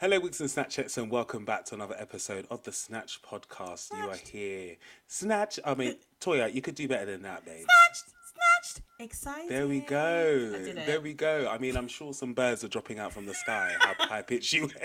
Hello, Wigs and Snatchettes, and welcome back to another episode of the Snatch Podcast. You are here. Snatch, I mean, Toya, you could do better than that, babe. Snatched, snatched, excited. There we go. I did it. There we go. I mean, I'm sure some birds are dropping out from the sky. How high pitched you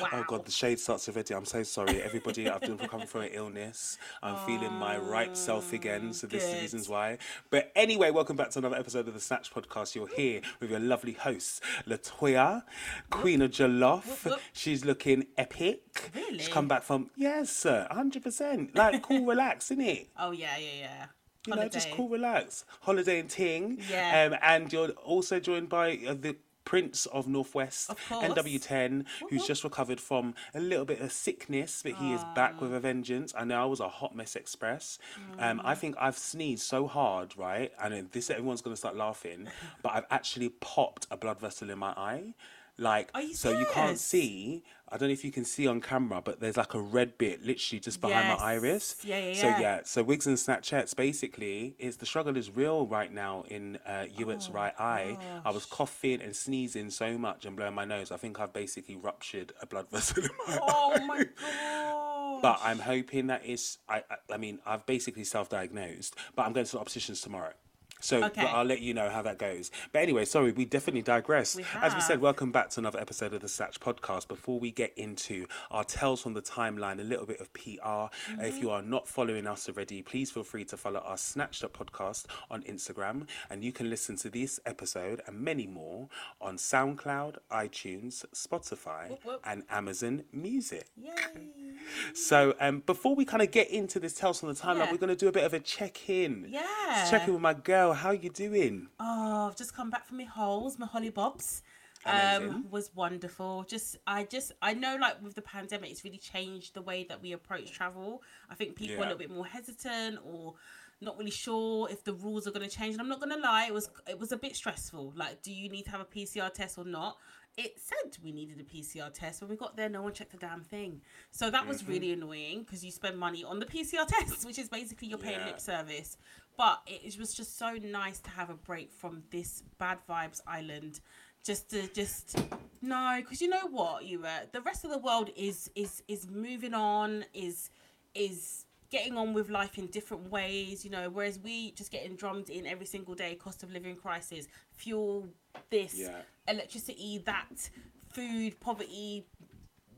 wow. Oh god, the shade starts already. I'm so sorry, everybody. I've been recovering from an illness. I'm feeling my right self again, so this is the reasons why. But anyway, welcome back to another episode of the Snatch Podcast. You're here with your lovely host, Latoya, Queen of Jollof. Whoop, whoop. She's looking epic. Really? She's come back from yes, sir, hundred percent. Like cool, relax, isn't it? Oh yeah, yeah, yeah. You know, just cool, relax, holiday and ting. Yeah. Um, and you're also joined by uh, the Prince of Northwest, Of. NW10, who's just recovered from a little bit of sickness, but he is back with a vengeance. I know I was a hot mess express. Um, I think I've sneezed so hard, right? And this everyone's gonna start laughing, but I've actually popped a blood vessel in my eye. Like, you so you can't see. I don't know if you can see on camera, but there's like a red bit literally just behind Yes. my iris. Yeah, yeah, So yeah. yeah, so wigs and Snatchettes basically is the struggle is real right now in uh, Hewitt's Oh, right eye. I was coughing and sneezing so much and blowing my nose. I think I've basically ruptured a blood vessel in my Oh eye. my god. But I'm hoping that is. I, I. I mean, I've basically self-diagnosed, but I'm going to the opticians tomorrow. So Okay. I'll let you know how that goes. But anyway, sorry, we definitely digress. We As we said, welcome back to another episode of the Snatch Podcast. Before we get into our tales from the timeline, a little bit of PR. Uh, If you are not following us already, please feel free to follow our Snatched Up Podcast, on Instagram. And you can listen to this episode and many more on SoundCloud, iTunes, Spotify, Whoop, whoop. and Amazon Music. Yay. So um, before we kind of get into this Tales from the Timeline, Yeah. we're going to do a bit of a check-in. Yeah. Just check in with my girl. How you doing? Oh, I've just come back from my holes, my holly bobs. Amazing. Um, was wonderful. Just, I just, I know, like with the pandemic, it's really changed the way that we approach travel. I think people are a little bit more hesitant or not really sure if the rules are going to change. And I'm not going to lie, it was, it was a bit stressful. Like, do you need to have a PCR test or not? It said we needed a PCR test. When we got there, no one checked the damn thing. So that was really annoying because you spend money on the PCR test, which is basically you're paying Yeah. lip service. But it, was just so nice to have a break from this bad vibes island. Just to just no, because you know what, you uh, the rest of the world is is is moving on, is is getting on with life in different ways, you know, whereas we just getting drummed in every single day, cost of living crisis, fuel, this, Yeah. electricity, that, food, poverty,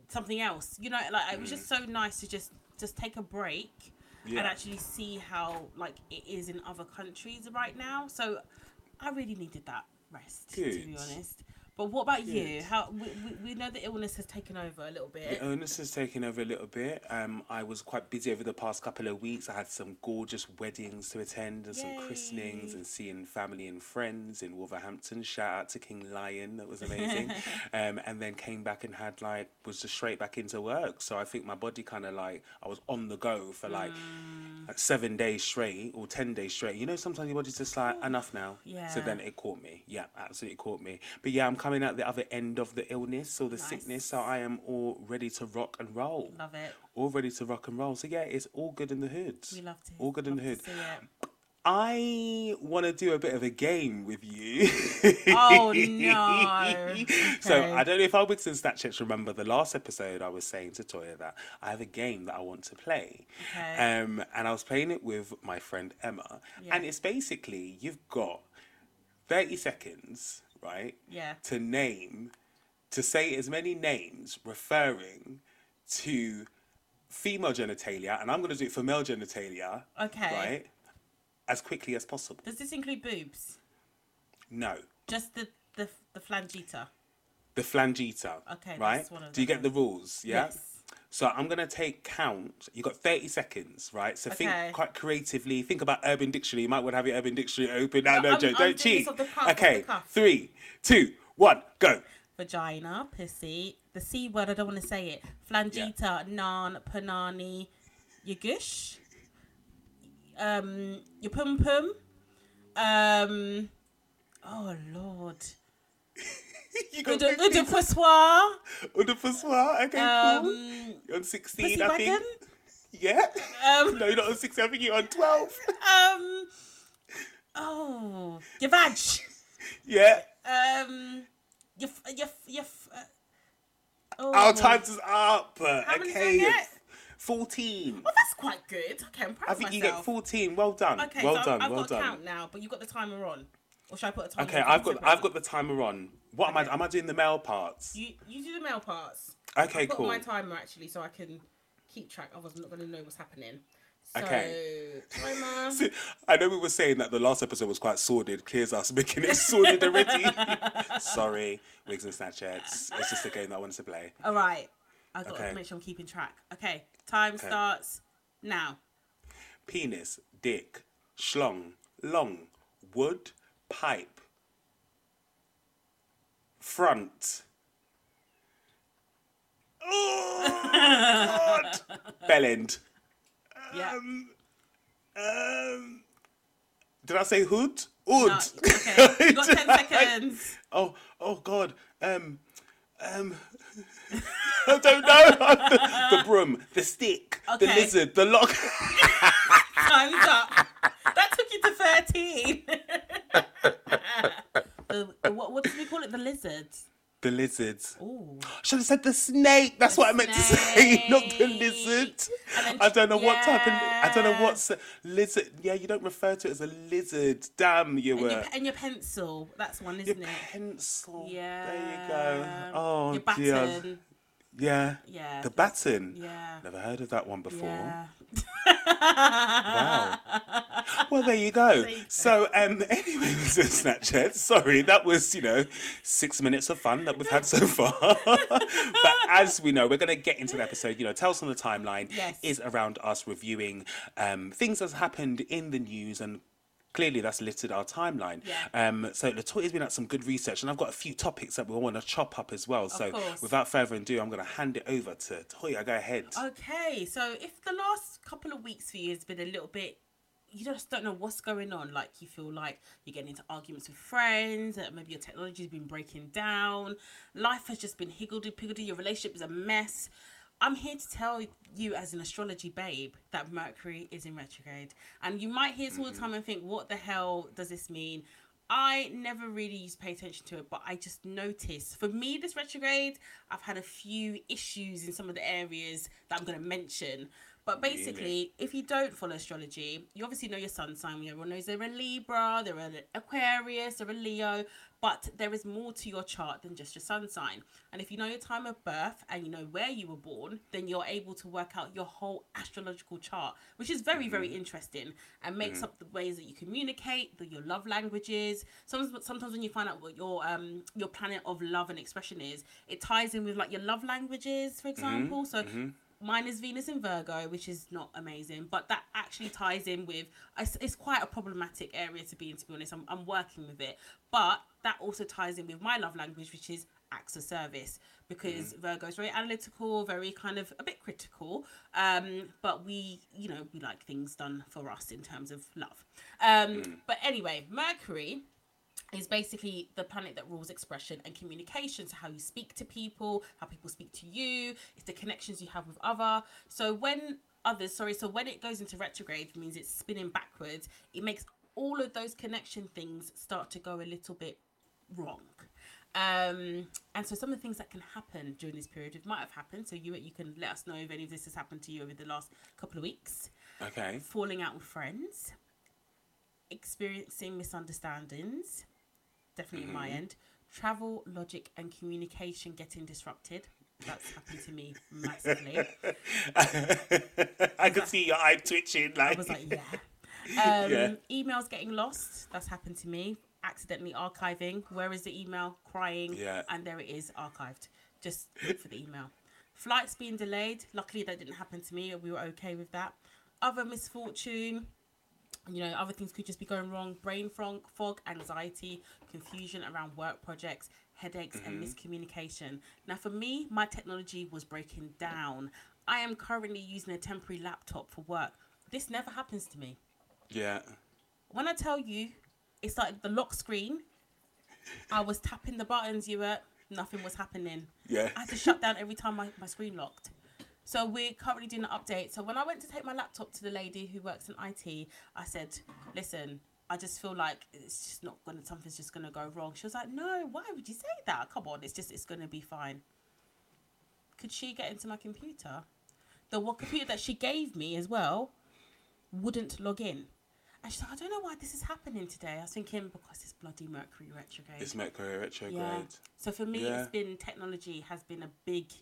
something else. You know, like it was just so nice to just just take a break Yeah. and actually see how like it is in other countries right now. So I really needed that rest, to be honest. But what about you? How we, we, we know the illness has taken over a little bit. The illness has taken over a little bit. Um, I was quite busy over the past couple of weeks. I had some gorgeous weddings to attend and some christenings and seeing family and friends in Wolverhampton. Shout out to King Lion, that was amazing. um, and then came back and had like was just straight back into work. So I think my body kind of like I was on the go for like, Mm. like seven days straight or ten days straight. You know, sometimes your body's just like enough now. Yeah. So then it caught me. Yeah, absolutely caught me. But yeah, I'm coming out the other end of the illness or the Nice. sickness, so I am all ready to rock and roll. Love it. All ready to rock and roll. So yeah, it's all good in the hood. We love to. All good in the hood. to see it. I want to do a bit of a game with you. Oh, no. So I don't know if our Wigs and Snatchets remember the last episode I was saying to Toya that I have a game that I want to play. Okay. Um, and I was playing it with my friend Emma. Yeah. And it's basically you've got 30 seconds, right? Yeah. To name, to say as many names referring to female genitalia, and I'm going to do it for male genitalia, Okay. right? As quickly as possible. Does this include boobs? No. Just the the the flangita. The flangita. Okay, Right? that's one of Do you get the rules? Yeah. Yes. So I'm gonna take count. You got 30 seconds, right? So Okay. think quite creatively. Think about Urban Dictionary. You might want to have your Urban Dictionary open. No, No, no, Joe, don't cheat. cuff, okay, three, two, one, go. Vagina, pussy. The C word. I don't want to say it. Flangita, nan, panani, your gush. Um, your pum pum. Um. Oh Lord. you The got the 15 the poissoir. Oh, first one. Okay, cool. Um. You're on 16, Pussy I wagon. think. Yeah. Um. no, you're not on 16. I think you're on 12. Um. Oh, your vag. yeah. Um, your your your. our more. times is up. many I okay. get? 14. Oh, that's quite good. Okay, I'm proud I think you get 14. Well done. Okay, well so done. I've well got to done. count now, but you got the timer on, or should I put a timer? Okay, on I've got separate? I've got the timer on. What am Okay. I? Am I doing the male parts? You you do the male parts. Okay, I've got cool. my timer actually, so I can keep track. Otherwise, I'm not going to know what's happening. So, Okay. timer. I know we were saying that the last episode was quite sordid. Clears us making it sordid already. Sorry, wigs and Snatchettes. It's just a game that I wanted to play. All right. I've got Okay. to make sure I'm keeping track. Okay, time starts now. Penis, dick, schlong, long, wood, pipe, front. Oh, God. Bell end. Yeah. Um, did I say hood? No, Hood. okay. You got ten seconds. Oh, oh God. Um, um, I don't know. the broom, the stick, okay. the lizard, the lock. Time's up. That took you to thirteen. The, the, what what did we call it? The lizards. the lizards. Ooh. Should have said the snake. That's The what I meant to say, not the lizard. Then- I don't know what type of. I don't know yeah. what's lizard. Yeah, you don't refer to it as a lizard. Damn, you And were. your, and your pencil. That's one, isn't it? pencil. Yeah. There you go. Oh, your dear. Yeah. Yeah. The baton. Yeah. Never heard of that one before. Yeah. Wow. Well, there you go. There you go. So, um, anyway, Mr. Snapchat, sorry, that was, you know, six minutes of fun that we've had so far. but as we know, we're going to get into the episode. You know, Tell Us on the Timeline Yes. is around us reviewing um, things that's happened in the news and Clearly, that's littered our timeline. Yeah. Um, so Latoya's been at some good research, and I've got a few topics that we want to chop up as well. so, course. without further ado, I'm going to hand it over to Toya. Go ahead. Okay, so if the last couple of weeks for you has been a little bit, you just don't know what's going on. Like you feel like you're getting into arguments with friends, that maybe your technology's been breaking down, life has just been higgledy piggledy, your relationship is a mess. I'm here to tell you, as an astrology babe, that Mercury is in retrograde. And you might hear this all the mm-hmm. time and think, what the hell does this mean? I never really used to pay attention to it, but I just noticed. For me, this retrograde, I've had a few issues in some of the areas that I'm going to mention. But basically, if you don't follow astrology, you obviously know your sun sign. Everyone knows they're a Libra, they're an Aquarius, they're a Leo. But there is more to your chart than just your sun sign. And if you know your time of birth and you know where you were born, then you're able to work out your whole astrological chart, which is very, very mm-hmm. interesting and makes mm. up the ways that you communicate, the, your love languages. Sometimes, sometimes when you find out what your um your planet of love and expression is, it ties in with like your love languages, for mm-hmm. example. So mm-hmm. Mine is Venus in Virgo, which is not amazing, but that actually ties in with. It's, it's quite a problematic area to be in. To be honest, I'm I'm working with it, but that also ties in with my love language, which is acts of service because Virgo is very analytical, very kind of a bit critical. Um, but we, you know, we like things done for us in terms of love. Um, but anyway, Mercury is basically the planet that rules expression and communication. So how you speak to people, how people speak to you, it's the connections you have with other. So when others, sorry, so when it goes into retrograde, it means it's spinning backwards. It makes all of those connection things start to go a little bit wrong. Um, and so some of the things that can happen during this period, it might have happened. So you you can let us know if any of this has happened to you over the last couple of weeks. Okay. Falling out with friends, experiencing misunderstandings, definitely Mm-hmm. on my end. Travel, logic, and communication getting disrupted. That's happened to me massively. I could see your eye twitching. I Like, was like, yeah. Um, Yeah. Emails getting lost. That's happened to me. Accidentally archiving. Where is the email? Crying. Yeah. And there it is, archived. Just look for the email. Flights being delayed. Luckily, that didn't happen to me. We were okay with that. Other misfortune. You know, other things could just be going wrong. Brain fog, fog anxiety, confusion around work projects, headaches, and mm-hmm. miscommunication. Now, for me, my technology was breaking down. I am currently using a temporary laptop for work. This never happens to me. yeah. When I tell you, it's like the lock screen. I was tapping the buttons. You were nothing was happening. Yeah. I had to shut down every time my, my screen locked. So we're currently doing an update. So when I went to take my laptop to the lady who works in IT, I said, "Listen, I just feel like it's just not gonna something's just gonna go wrong." She was like, "No, why would you say that? Come on, it's just it's gonna be fine." could she get into my computer? The what computer that she gave me as well wouldn't log in. And she's like, I don't know why this is happening today. I was thinking because it's bloody Mercury retrograde. It's Mercury retrograde. yeah. So for me, Yeah. it's been technology has been a big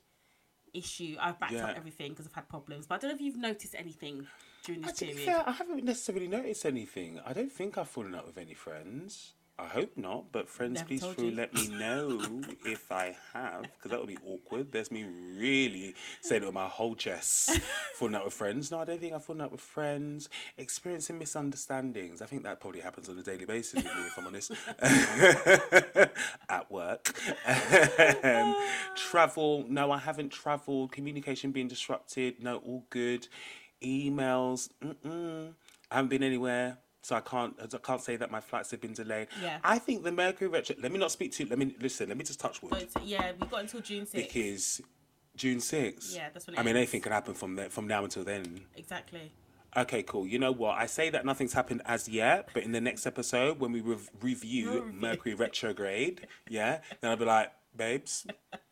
issue. I've backed Yeah. up everything because I've had problems. But I don't know if you've noticed anything during this be period. fair, I haven't necessarily noticed anything. I don't think I've fallen out with any friends. I hope not, but friends, Never please through let me know if I have, because that would be awkward. There's me really saying it with my whole chest, falling out with friends. No, I don't think I've fallen out with friends. Experiencing misunderstandings. I think that probably happens on a daily basis with me, if I'm honest. At work. um, travel. No, I haven't travelled. Communication being disrupted. No, all good. Emails. Mm-mm. I haven't been anywhere. So I can't, I can't say that my flights have been delayed. Yeah. I think the Mercury retro. Let me not speak too. Let me listen. Let me just touch wood But yeah, we got until June 6th. because June 6th. Yeah, that's when it I mean, anything can happen from there, from now until then. Exactly. Okay, cool. You know what? I say that nothing's happened as yet, but in the next episode, when we rev- review Mercury retrograde, yeah, then I'll be like, babes,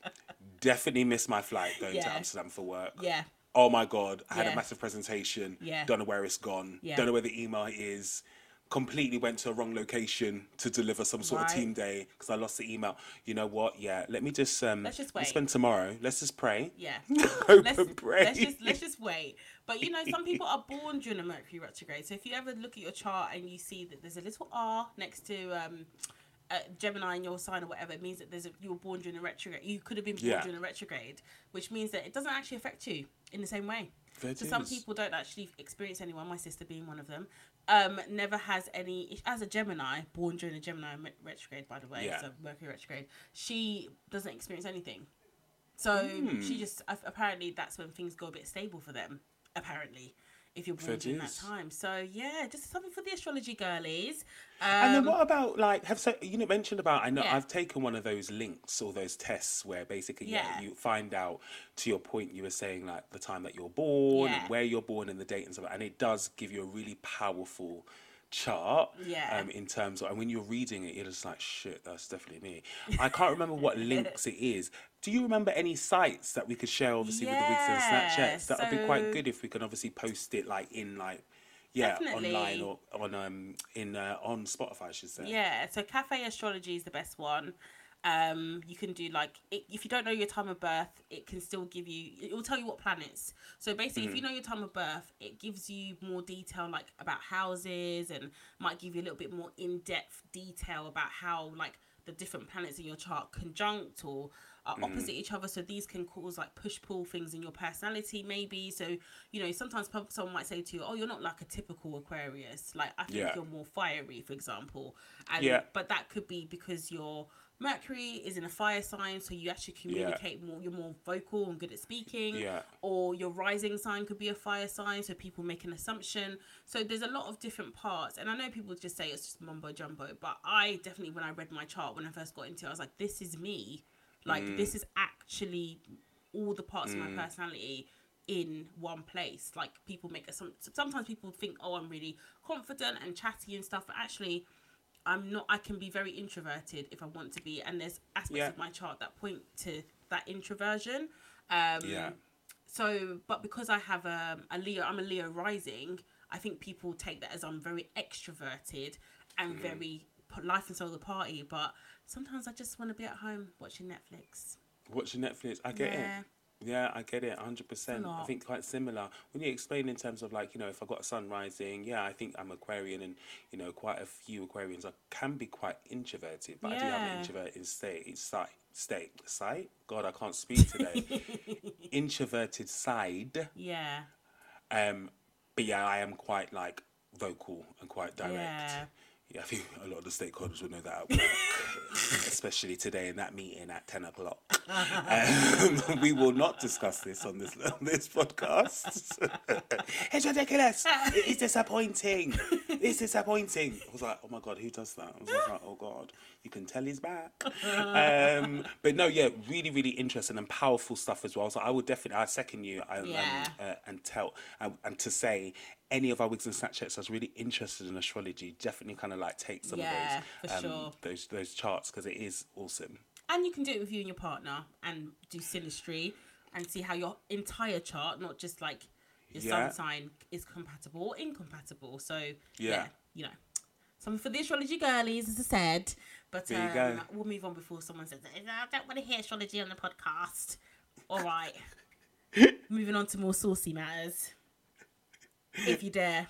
definitely missed my flight going to Amsterdam for work. Yeah. Oh my god, I had Yeah. a massive presentation. Yeah. Don't know where it's gone. Yeah. Don't know where the email is. Completely went to a wrong location to deliver some sort of team day because I lost the email. You know what? Yeah, let me just um Let's just wait. spend tomorrow. Let's just pray. Yeah. Hope let's, and pray. let's just let's just wait. But you know, some people are born during a Mercury retrograde. So if you ever look at your chart and you see that there's a little R next to um, uh, Gemini in your sign or whatever, it means that there's a, you were born during a retrograde. You could have been born Yeah. during a retrograde, which means that it doesn't actually affect you in the same way. That so some people don't actually experience anyone. My sister being one of them, um, never has any. As a Gemini, born during a Gemini retrograde, by the way, Yeah. so Mercury retrograde, she doesn't experience anything. So Hmm. she just apparently that's when things go a bit stable for them. Apparently, if you're born during that time. So yeah, just something for the astrology girlies. Um, And then what about like have so you know mentioned about I know Yeah. I've taken one of those links or those tests where basically yeah. Yeah. you find out to your point you were saying like the time that you're born Yeah. and where you're born and the date and stuff and it does give you a really powerful chart Yeah. um in terms of and when you're reading it you're just like shit that's definitely me I can't remember what links it is do you remember any sites that we could share obviously with the Wigs and Snatchettes that would be quite good if we can obviously post it like in like yeah online or on um in uh, on Spotify I should say Yeah, so Cafe Astrology is the best one. Um, you can do like it, if you don't know your time of birth, it can still give you. It will tell you what planets. So basically, if you know your time of birth, it gives you more detail like about houses and might give you a little bit more in depth detail about how like the different planets in your chart conjunct or are mm. opposite each other. So these can cause like push pull things in your personality, maybe. So you know sometimes someone might say to you, "Oh, you're not like a typical Aquarius. Like I think Yeah. you're more fiery, for example." And Yeah. but that could be because your Mercury is in a fire sign, so you actually communicate more. You're more vocal and good at speaking. Yeah. Or your rising sign could be a fire sign, so people make an assumption. So there's a lot of different parts, and I know people just say it's just mumbo jumbo, but I definitely, when I read my chart when I first got into it, I was like, this is me. Like Mm. this is actually all the parts of my personality in one place. Like people make some. Sometimes people think, oh, I'm really confident and chatty and stuff, but actually. I'm not. I can be very introverted if I want to be, and there's aspects Yeah. of my chart that point to that introversion. Um, Yeah. So, but because I have um, a Leo, I'm a Leo rising. I think people take that as I'm very extroverted and Mm-hmm. very life and soul of the party. But sometimes I just want to be at home watching Netflix. Watching Netflix, I get Yeah. it. Yeah, I get it, hundred percent. I think quite similar. When you explain in terms of like, you know, if I got a sun rising, yeah, I think I'm Aquarian, and you know, quite a few Aquarians are, can be quite introverted, but I do have an Yeah. introverted state, site, state, site. God, I can't speak today. introverted side, Yeah. um, but yeah, I am quite like vocal and quite direct. Yeah. Yeah, I think a lot of the stakeholders will know that at work, especially today in that meeting at 10 o'clock. Um, we will not discuss this on this on this podcast. it's ridiculous. It's disappointing. It's disappointing. I was like, oh my God, who does that? I was like, oh God, you can tell he's back. Um, but no, yeah, really, really interesting and powerful stuff as well. So I would definitely, I second you I, Yeah. um, uh, and tell, and, and to say, any of our wigs and Snatchettes that's really interested in astrology definitely kind of like take some Yeah, of for those um, sure. those those charts because it is awesome. And you can do it with you and your partner and do synastry. and see how your entire chart, not just like your Yeah. sun sign, is compatible or incompatible. So yeah, Yeah. you know, something for the astrology girlies, as I said. But um, we'll move on before someone says, "I don't want to hear astrology on the podcast." All right. Moving on to more saucy matters, if you dare.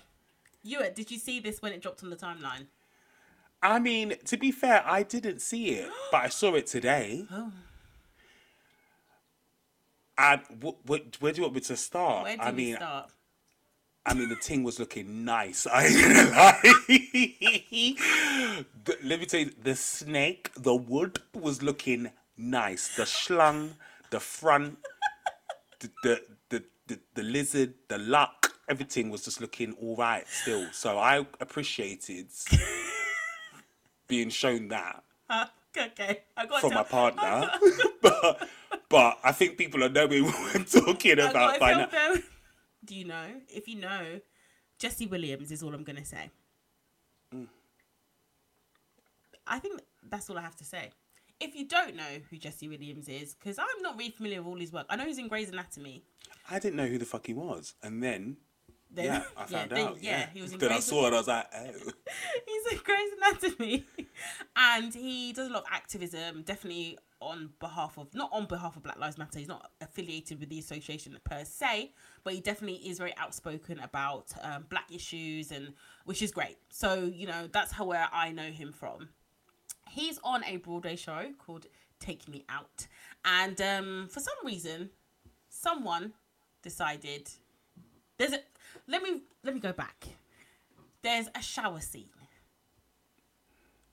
Ewart, did you see this when it dropped on the timeline? I mean, to be fair, I didn't see it, but I saw it today. Oh. And wh- wh- where do you want me to start? Where do I we mean, start? I mean, the thing was looking nice. I ain't gonna lie. The- let me tell you, the snake, the wood was looking nice. The schlung, the front, the the the, the, the lizard, the luck, everything was just looking all right still. So I appreciated being shown that Uh, okay, I got from to my partner. but but I think people are knowing what I'm talking about by now. them. Do you know? If you know, Jesse Williams is all I'm gonna say. Mm. I think that's all I have to say. If you don't know who Jesse Williams is, because I'm not really familiar with all his work, I know he's in Grey's Anatomy. I didn't know who the fuck he was, and then Then, yeah, I found then- out. Yeah, he was in then I saw it. I was like, oh. he's in Grey's Anatomy, and he does a lot of activism, definitely on behalf of not on behalf of Black Lives Matter. He's not affiliated with the association per se, but he definitely is very outspoken about um, black issues, and which is great. So you know that's how where I know him from. He's on a Broadway show called Take Me Out, and um, for some reason, someone decided there's a let me let me go back there's a shower scene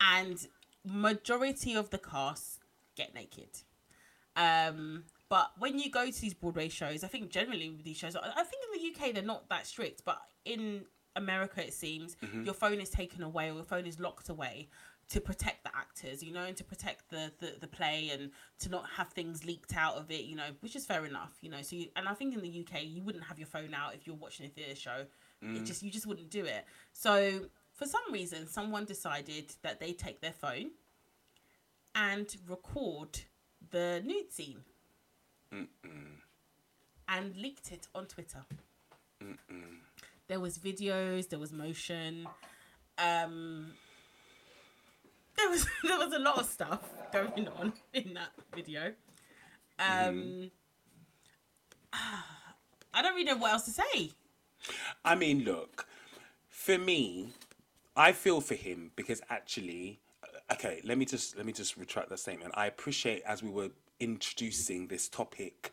and majority of the cast get naked. Um but when you go to these broadway shows i think generally with these shows i I think in the uk they're not that strict but in america it seems your phone is taken away or your phone is locked away to protect the actors you know and to protect the, the the play and to not have things leaked out of it you know which is fair enough you know. So you, and i think in the uk you wouldn't have your phone out if you're watching a theatre show. It just you just wouldn't do it. So for some reason someone decided that they take their phone and record the nude scene. And leaked it on twitter. There was videos there was motion um there was there was a lot of stuff going on in that video. Um i don't really know what else to say. I mean, look, for me, I feel for him because actually, okay, let me just let me just retract that statement. I appreciate as we were introducing this topic,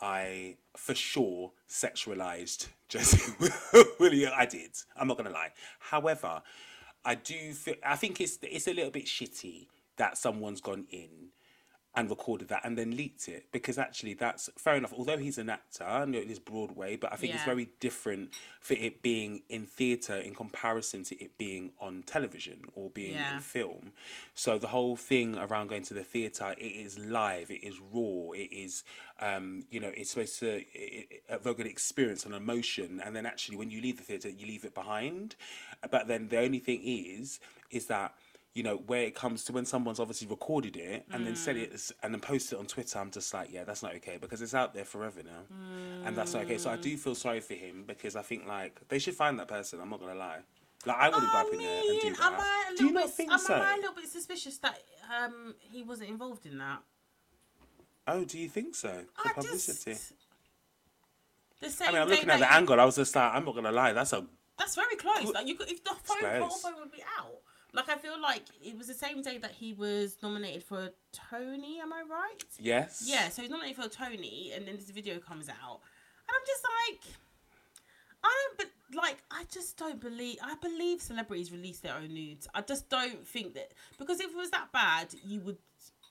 I for sure sexualized Jesse Williams. I did. I'm not gonna lie. However, I do feel. I think it's it's a little bit shitty that someone's gone in and recorded that and then leaked it because actually that's fair enough. Although he's an actor, I know it is Broadway, but I think it's very different for it being in theatre in comparison to it being on television or being Yeah. in film. So the whole thing around going to the theatre, it is live, it is raw, it is, um, you know, it's supposed to it, evoke an experience, an emotion, and then actually when you leave the theatre, you leave it behind. But then the only thing is, is that you know, where it comes to when someone's obviously recorded it and then said it and then posted it on Twitter, I'm just like, yeah, that's not okay because it's out there forever now, and that's not okay. So I do feel sorry for him because I think like they should find that person. I'm not gonna lie, like I wouldn't go up in there and do am that. I a do you not bit, think am so? I a little bit suspicious that um he wasn't involved in that? Oh, do you think so? For I publicity. just the same I mean, I'm looking at the he- angle. I was just like, I'm not gonna lie, that's a That's very close. Like you could, if the phone, phone would be out. Like I feel like it was the same day that he was nominated for a Tony. Am I right? yes. Yeah. So he's nominated for a Tony, and then this video comes out, and I'm just like, I don't. But like, I just don't believe. I believe celebrities release their own nudes. I just don't think that because if it was that bad, you would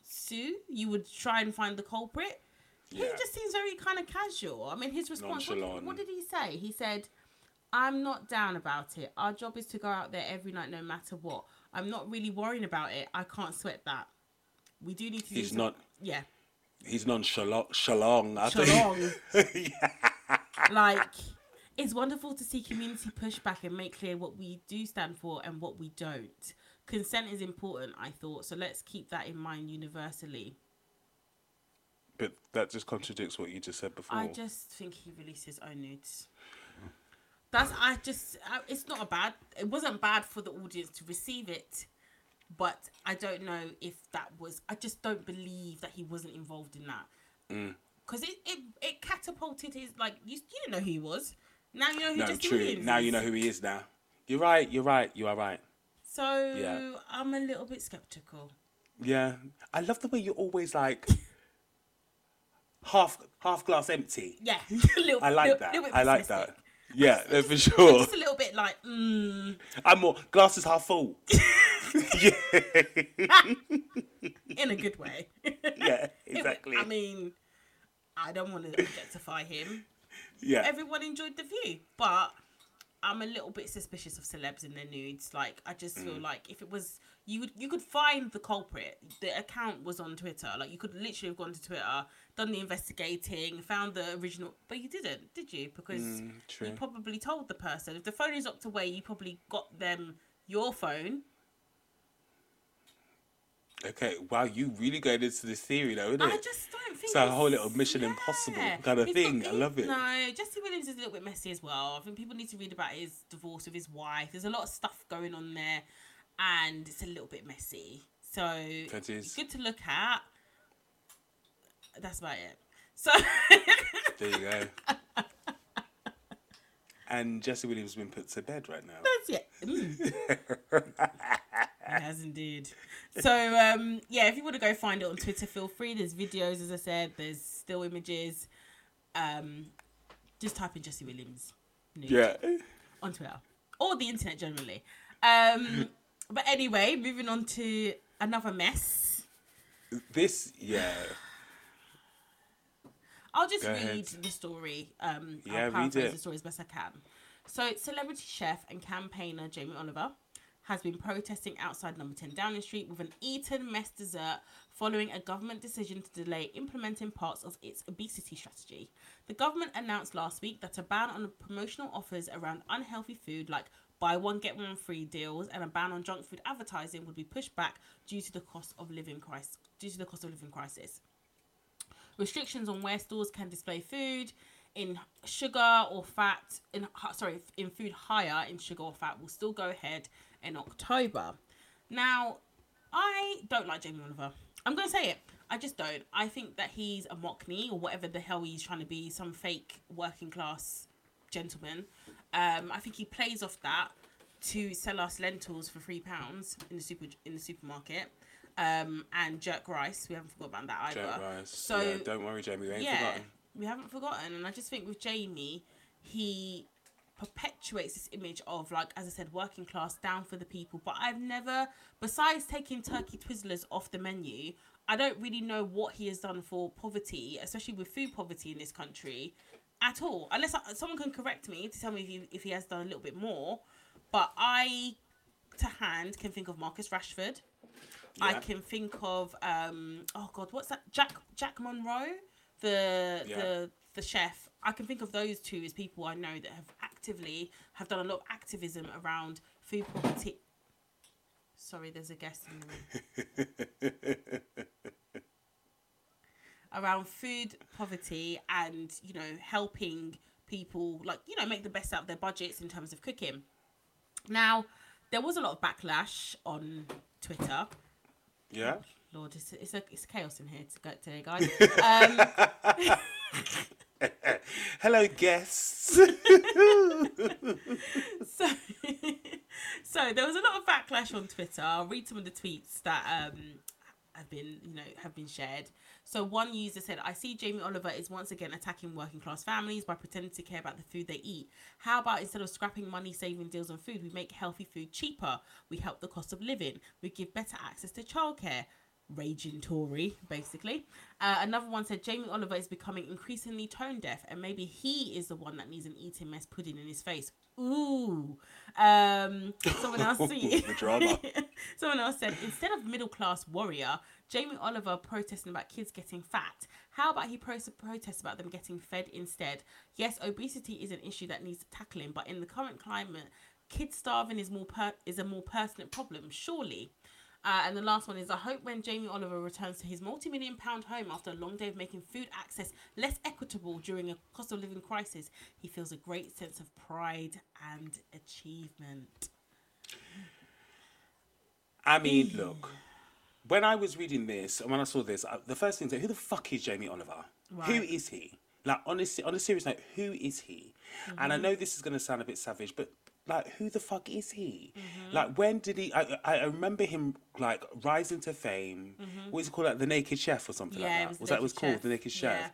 sue. You would try and find the culprit. He just seems very kind of casual. I mean, his response. What, Nonchalant. what did he say? He said. I'm not down about it. Our job is to go out there every night, no matter what. I'm not really worrying about it. I can't sweat that. We do need to. He's do some- not- Yeah. He's nonchalant. Shalong. I think- Shalong. yeah. like it's wonderful to see community push back and make clear what we do stand for and what we don't consent is important i thought so let's keep that in mind universally but that just contradicts what you just said before. I just think he released his own nudes. That's I just I, it's not a bad. It wasn't bad for the audience to receive it, but I don't know if that was. I just don't believe that he wasn't involved in that Mm. because it, it it catapulted his like you, you didn't know who he was. Now you know who no, Jesse true. Williams Now you know who he is. Now you're right. You're right. You are right. So Yeah. I'm a little bit skeptical. Yeah, I love the way you're always like half half glass empty. Yeah, little, I like little- that. little I like that. Yeah, no, for Just- sure. Just a little bit like, mm, I'm more glasses half full. yeah, in a good way. yeah, exactly. I mean, I don't want to objectify him. yeah, Everyone enjoyed the view, but I'm a little bit suspicious of celebs in their nudes. Like, I just feel Mm. like if it was you, would you could find the culprit. The account was on Twitter. Like, you could literally have gone to Twitter, done the investigating, found the original, but you didn't, did you? Because Mm, you probably told the person if the phone is locked away, you probably got them your phone. Okay, wow, you really going into this theory though, isn't I it? just don't think It's a whole little Mission Impossible kind of got- thing. I love it. No, Jesse Williams is a little bit messy as well. I think people need to read about his divorce with his wife. There's a lot of stuff going on there, and it's a little bit messy. So That it's good to look at. That's about it. So There you go. and Jesse Williams has been put to bed right now. that's it. Mm. It has indeed. So um, yeah, if you want to go find it on Twitter, feel free. There's videos, as I said. There's still images. Um, just type in Jesse Williams. nude. Yeah. on Twitter or the internet generally. Um, but anyway, moving on to another mess. This, yeah. I'll just Go read ahead. the story. Um, Yeah, I'll read paraphrase it. the story as best I can. So, celebrity chef and campaigner Jamie Oliver has been protesting outside number 10 Downing Street with an Eton mess dessert following a government decision to delay implementing parts of its obesity strategy. The government announced last week that a ban on promotional offers around unhealthy food like buy one get one free deals and a ban on junk food advertising would be pushed back due to the cost of living crisis due to the cost of living crisis. Restrictions on where stores can display food in sugar or fat in sorry in food higher in sugar or fat will still go ahead in October. Now, I don't like Jamie Oliver. I'm going to say it. I just don't. I think that he's a mockney or whatever the hell he's trying to be, some fake working class gentleman. Um, I think he plays off that to sell us lentils for three pounds in the super in the supermarket. Um, and jerk rice. We haven't forgotten about that either. Jerk rice. So yeah, don't worry, Jamie, we ain't yeah, forgotten. we haven't forgotten. And I just think with Jamie, he perpetuates this image of like, as I said, working class, down for the people. But I've never, besides taking turkey twizzlers off the menu, I don't really know what he has done for poverty, especially with food poverty in this country, at all. Unless I, someone can correct me to tell me if he, if he has done a little bit more. But I, to hand, can think of Marcus Rashford. I can think of um oh god what's that Jack Jack Monroe the Yeah. the the chef I can think of those two as people I know that have actively have done a lot of activism around food poverty sorry there's a guest in the room around food poverty and you know helping people like you know make the best out of their budgets in terms of cooking now there was a lot of backlash on Twitter Yeah? Lord, it's, it's, a, it's chaos in here to go today, guys. Um, Hello, guests. so, so there was a lot of backlash on Twitter. I'll read some of the tweets that um, have been, you know, have been shared. So one user said, "I see Jamie Oliver is once again attacking working class families by pretending to care about the food they eat. How about instead of scrapping money saving deals on food, we make healthy food cheaper? We help the cost of living. We give better access to childcare." Raging Tory, basically. Uh, another one said Jamie Oliver is becoming increasingly tone deaf, and maybe he is the one that needs an eating mess pudding in his face. Ooh. Um, someone else. Someone else said instead of middle class warrior, Jamie Oliver protesting about kids getting fat. How about he pro- protests about them getting fed instead? Yes, obesity is an issue that needs tackling, but in the current climate, kids starving is more per- is a more pertinent problem. Surely. Uh, and the last one is I hope when Jamie Oliver returns to his multi million pound home after a long day of making food access less equitable during a cost of living crisis, he feels a great sense of pride and achievement. I mean, look, when I was reading this and when I saw this, uh, the first thing, is, who the fuck is Jamie Oliver? Who Right. is he? Like, honestly, on a serious note, who is he? And I know this is going to sound a bit savage, but like, who the fuck is he? Mm-hmm. Like, when did he? I, I remember him like rising to fame. Mm-hmm. What is it called? Like the Naked Chef or something Yeah, like it that. was Was, that was called the Naked Chef? Yeah.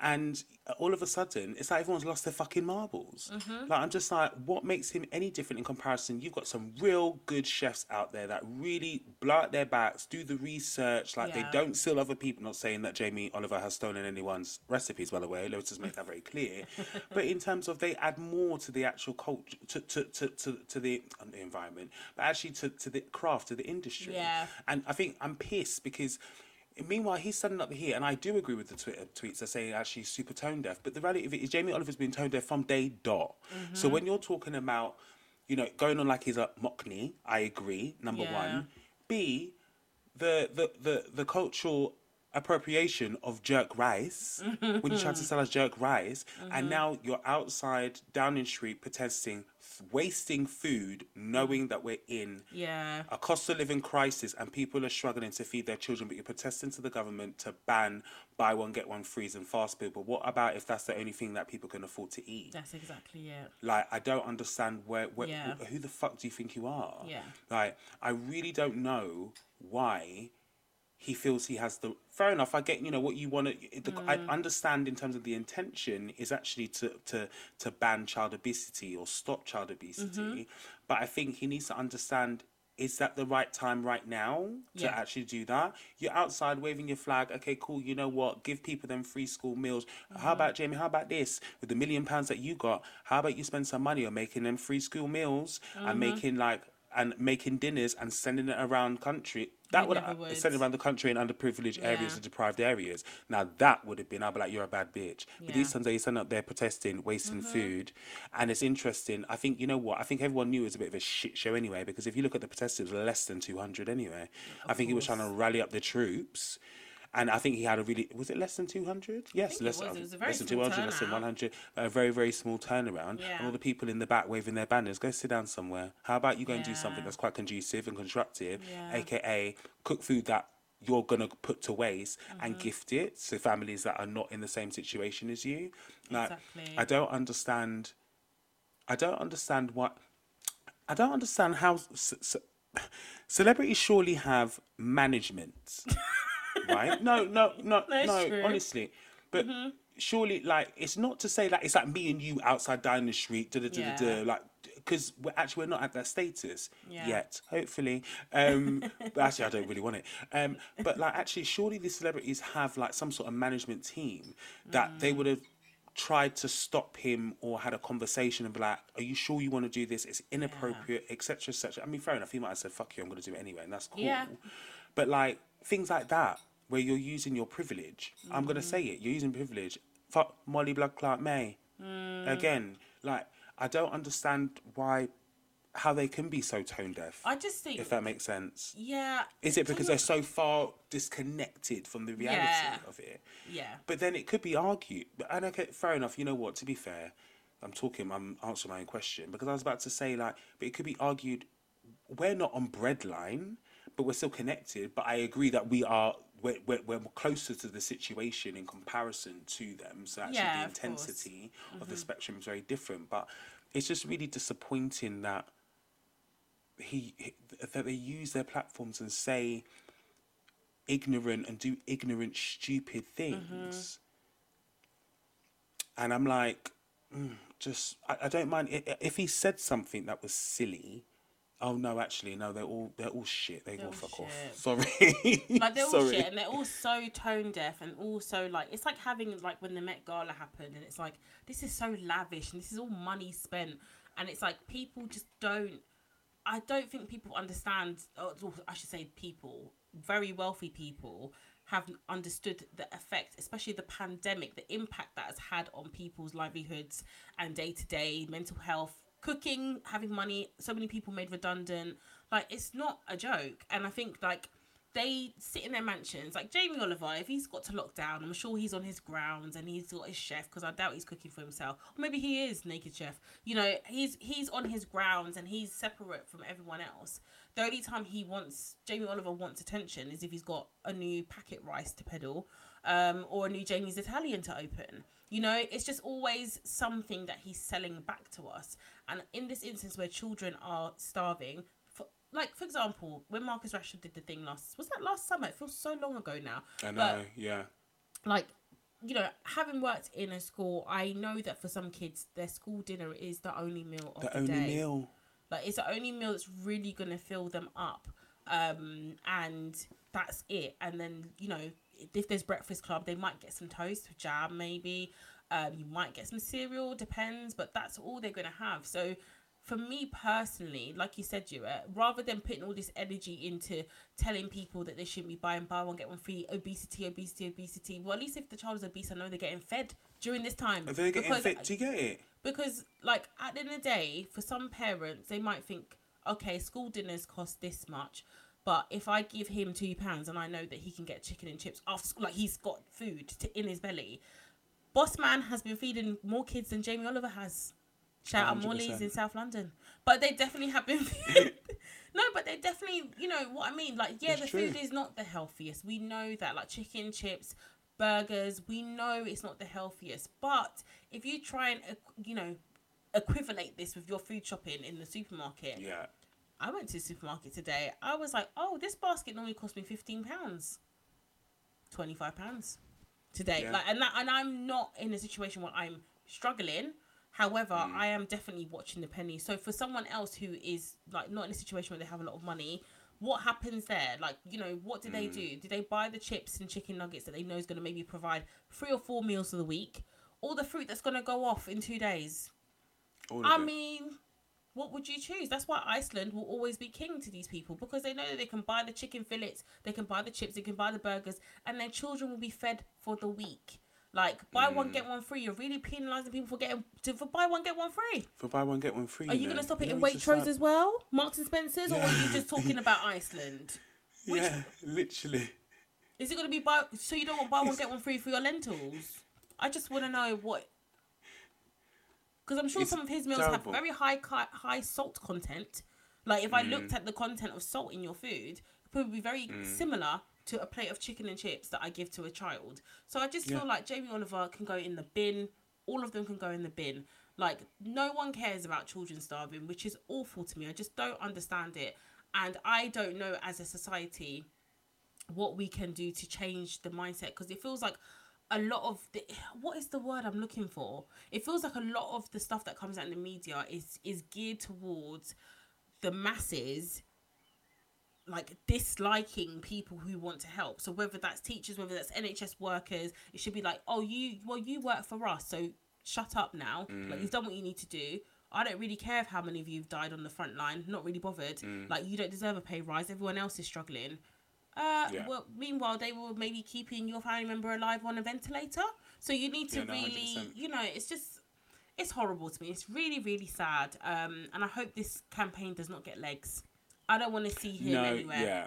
And all of a sudden, it's like everyone's lost their fucking marbles. Mm-hmm. Like I'm just like, what makes him any different in comparison? You've got some real good chefs out there that really blow out their backs, do the research, like Yeah. they don't steal other people. Not saying that Jamie Oliver has stolen anyone's recipes, by the way. Let's just make that very clear. but in terms of they add more to the actual culture, to to, to, to, to the, um, the environment, but actually to, to the craft, to the industry. Yeah. And I think I'm pissed because meanwhile he's standing up here, and I do agree with the Twitter tweets that say actually super tone deaf. But the reality of it is Jamie Oliver's been tone deaf from day dot. Mm-hmm. So when you're talking about, you know, going on like he's a Mockney, I agree. Number Yeah. one, B, the the the the cultural appropriation of jerk rice when you try to mm-hmm. sell us jerk rice and mm-hmm. now you're outside Downing Street protesting f- wasting food knowing that we're in Yeah. a cost of living crisis and people are struggling to feed their children, but you're protesting to the government to ban buy one get one free and fast food. But what about if that's the only thing that people can afford to eat? That's exactly it. Like I don't understand where, where Yeah. who the fuck do you think you are? Yeah. Like I really don't know why he feels he has the fair enough i get you know what you want to i Mm. understand in terms of the intention is actually to to to ban child obesity or stop child obesity Mm-hmm. but i think he needs to understand is that the right time right now to Yeah. actually do that you're outside waving your flag okay cool you know what give people them free school meals how Mm-hmm. about jamie how about this with the million pounds that you got how about you spend some money on making them free school meals Mm-hmm. and making like and making dinners and sending it around country that would would. send it around the country in underprivileged areas Yeah. and deprived areas. Now that would have been, I'd be like, you're a bad bitch. But these Yeah. Mm-hmm. times they stand up there protesting, wasting food, and it's interesting. I think you know what? I think everyone knew it was a bit of a shit show anyway because if you look at the protesters, less than two hundred anyway. I think he was trying to rally up the troops. And I think he had a really was it less than two hundred? Yes, think it less, was. It was a very less than 200, less than one hundred. A very very small turnaround. Yeah. And all the people in the back waving their banners. Go sit down somewhere. How about you go and do something that's quite conducive and constructive, Yeah. aka cook food that you're gonna put to waste Mm-hmm. and gift it to families that are not in the same situation as you. Like, Exactly. I don't understand. I don't understand what. I don't understand how c- c- celebrities surely have management, right? No, no, no, That's no. true. Honestly, but surely, like, it's not to say like it's like me and you outside down the street, da da da da, da like. Because we're actually we're not at that status Yeah. yet, hopefully. Um, but actually, I don't really want it. Um, but like, actually, surely these celebrities have like some sort of management team that they Mm. would have tried to stop him or had a conversation and be like, "Are you sure you want to do this? It's inappropriate, etc., etc." I mean, fair enough. He might have said, "Fuck you, I'm going to do it anyway," and that's cool. Yeah. But like things like that, where you're using your privilege, I'm going to say it. You're using privilege. Fuck Molly Blood Clark Mae. Mm. Again, like I don't understand why, how they can be so tone deaf. I just think, if that makes sense. yeah. Is it because they're so far disconnected from the reality Yeah. of it? Yeah. But then it could be argued. But and okay, fair enough. You know what? To be fair, I'm talking. I'm answering my own question because I was about to say like, but it could be argued. We're not on breadline, but we're still connected. But I agree that we are. We're, we're, we're closer to the situation in comparison to them. So actually, Yeah, the of course. intensity of the spectrum is very different. But it's just really disappointing that he, he that they use their platforms and say ignorant and do ignorant, stupid things. And I'm like, mm, just I, I don't mind if he said something that was silly. Oh no, actually no, they're all they're all shit. They They're all fuck off. shit. Sorry. like they're all Sorry. shit and they're all so tone deaf and also like it's like having like when the Met Gala happened and it's like this is so lavish and this is all money spent and it's like people just don't I don't think people understand or I should say people very wealthy people have understood the effect especially the pandemic the impact that has had on people's livelihoods and day to day mental health cooking having money so many people made redundant Like it's not a joke. And I think like they sit in their mansions. Like Jamie Oliver, if he's got to lock down, I'm sure he's on his grounds and he's got his chef because I doubt he's cooking for himself. Or maybe he is naked chef. You know, he's he's on his grounds and he's separate from everyone else. The only time he wants Jamie Oliver wants attention is if he's got a new packet rice to peddle, um, or a new Jamie's Italian to open. You know, it's just always something that he's selling back to us. And in this instance where children are starving, for, like for example, when Marcus Rashford did the thing last was that last summer? It feels so long ago now. I know, but, yeah. Like, you know, having worked in a school, I know that for some kids, their school dinner is the only meal of the, the only day. meal. Like it's the only meal that's really gonna fill them up, um, and that's it. And then you know, if there's breakfast club, they might get some toast with jam, maybe. Um, you might get some cereal, depends, but that's all they're gonna have. So for me personally, like you said, you rather than putting all this energy into telling people that they shouldn't be buying buy one get one free, obesity, obesity, obesity. Well, at least if the child is obese, I know they're getting fed during this time. Are they getting because, fed to get it? Because, like, at the end of the day, for some parents, they might think, okay, school dinners cost this much, but if I give him two pounds and I know that he can get chicken and chips after school, like he's got food to, in his belly. Boss man has been feeding more kids than Jamie Oliver has. Shout 100%. out Morley's in South London. But they definitely have been. no, but they definitely, you know what I mean? Like, yeah, it's the true. food is not the healthiest. We know that. Like, chicken, chips, burgers, we know it's not the healthiest. But if you try and, you know, equivalate this with your food shopping in the supermarket. Yeah. I went to the supermarket today. I was like, oh, this basket normally cost me fifteen pounds, twenty five pounds today. Yeah. Like, and that, and I'm not in a situation where I'm struggling. However, mm. I am definitely watching the penny. So for someone else who is like not in a situation where they have a lot of money, what happens there? Like, you know, what do mm. they do? Do they buy the chips and chicken nuggets that they know is going to maybe provide three or four meals of the week? Or the fruit that's going to go off in two days? I it. mean, what would you choose? That's why Iceland will always be king to these people because they know that they can buy the chicken fillets, they can buy the chips, they can buy the burgers, and their children will be fed for the week. Like buy mm. one get one free. You're really penalising people for getting to for buy one get one free. For buy one get one free. Are you gonna stop it in Waitrose as well, Marks and Spencers, yeah. or are you just talking about Iceland? Which, yeah, literally. Is it gonna be buy? So you don't want buy one get one free for your lentils? I just want to know what. Because I'm sure it's some of his meals terrible. have very high high salt content. Like if mm. I looked at the content of salt in your food, it would be very mm. similar to a plate of chicken and chips that I give to a child. So I just yeah. feel like Jamie Oliver can go in the bin. All of them can go in the bin. Like no one cares about children starving, which is awful to me. I just don't understand it. And I don't know as a society what we can do to change the mindset because it feels like a lot of the what is the word I'm looking for? It feels like a lot of the stuff that comes out in the media is is geared towards the masses like disliking people who want to help. So whether that's teachers, whether that's NHS workers, it should be like, oh, you well, you work for us, so shut up now. Mm. Like you've done what you need to do. I don't really care if how many of you've died on the front line. Not really bothered. Mm. Like you don't deserve a pay rise. Everyone else is struggling. Uh, yeah. well, meanwhile, they were maybe keeping your family member alive on a ventilator. So you need to yeah, no, really, 100%. you know, it's just, it's horrible to me. It's really, really sad. Um, and I hope this campaign does not get legs. I don't want to see him no, anywhere. Yeah.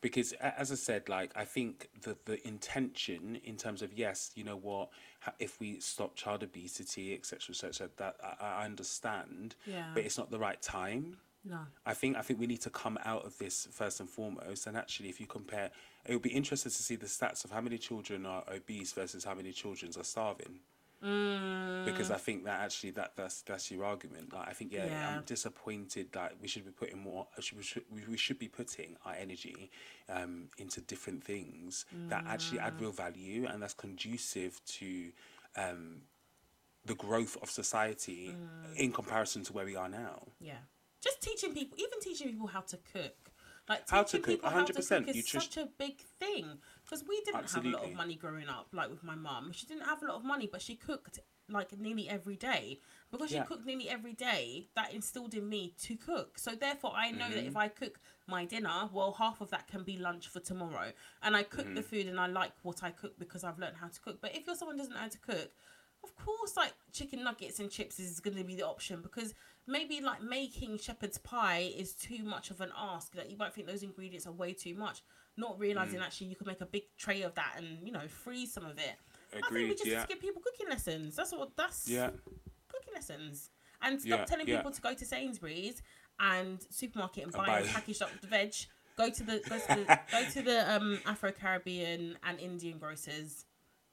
Because as I said, like I think the the intention in terms of yes, you know what, if we stop child obesity, etc., etc., that I, I understand. Yeah. But it's not the right time. No. I think I think we need to come out of this first and foremost. And actually, if you compare, it would be interesting to see the stats of how many children are obese versus how many children are starving. Mm. Because I think that actually that that's that's your argument. Like I think yeah, yeah. I'm disappointed that we should be putting more. We should we should be putting our energy um, into different things mm. that actually add real value and that's conducive to um, the growth of society mm. in comparison to where we are now. Yeah, just teaching people, even teaching people how to cook. Like teaching how to cook, hundred percent. Is such a big thing because we didn't Absolutely. have a lot of money growing up. Like with my mum, she didn't have a lot of money, but she cooked like nearly every day. Because she yeah. cooked nearly every day, that instilled in me to cook. So therefore, I know mm-hmm. that if I cook my dinner, well, half of that can be lunch for tomorrow. And I cook mm-hmm. the food, and I like what I cook because I've learned how to cook. But if you're someone who doesn't know how to cook, of course, like chicken nuggets and chips is going to be the option because maybe like making shepherd's pie is too much of an ask. Like you might think those ingredients are way too much, not realizing Mm. actually you could make a big tray of that and you know freeze some of it. I think we just Yeah. give people cooking lessons. That's what that's Yeah. cooking lessons. And stop Yeah, telling yeah. people to go to Sainsbury's and supermarket and buy buy- packaged up veg. Go to the go to the go to the um Afro Caribbean and Indian grocers.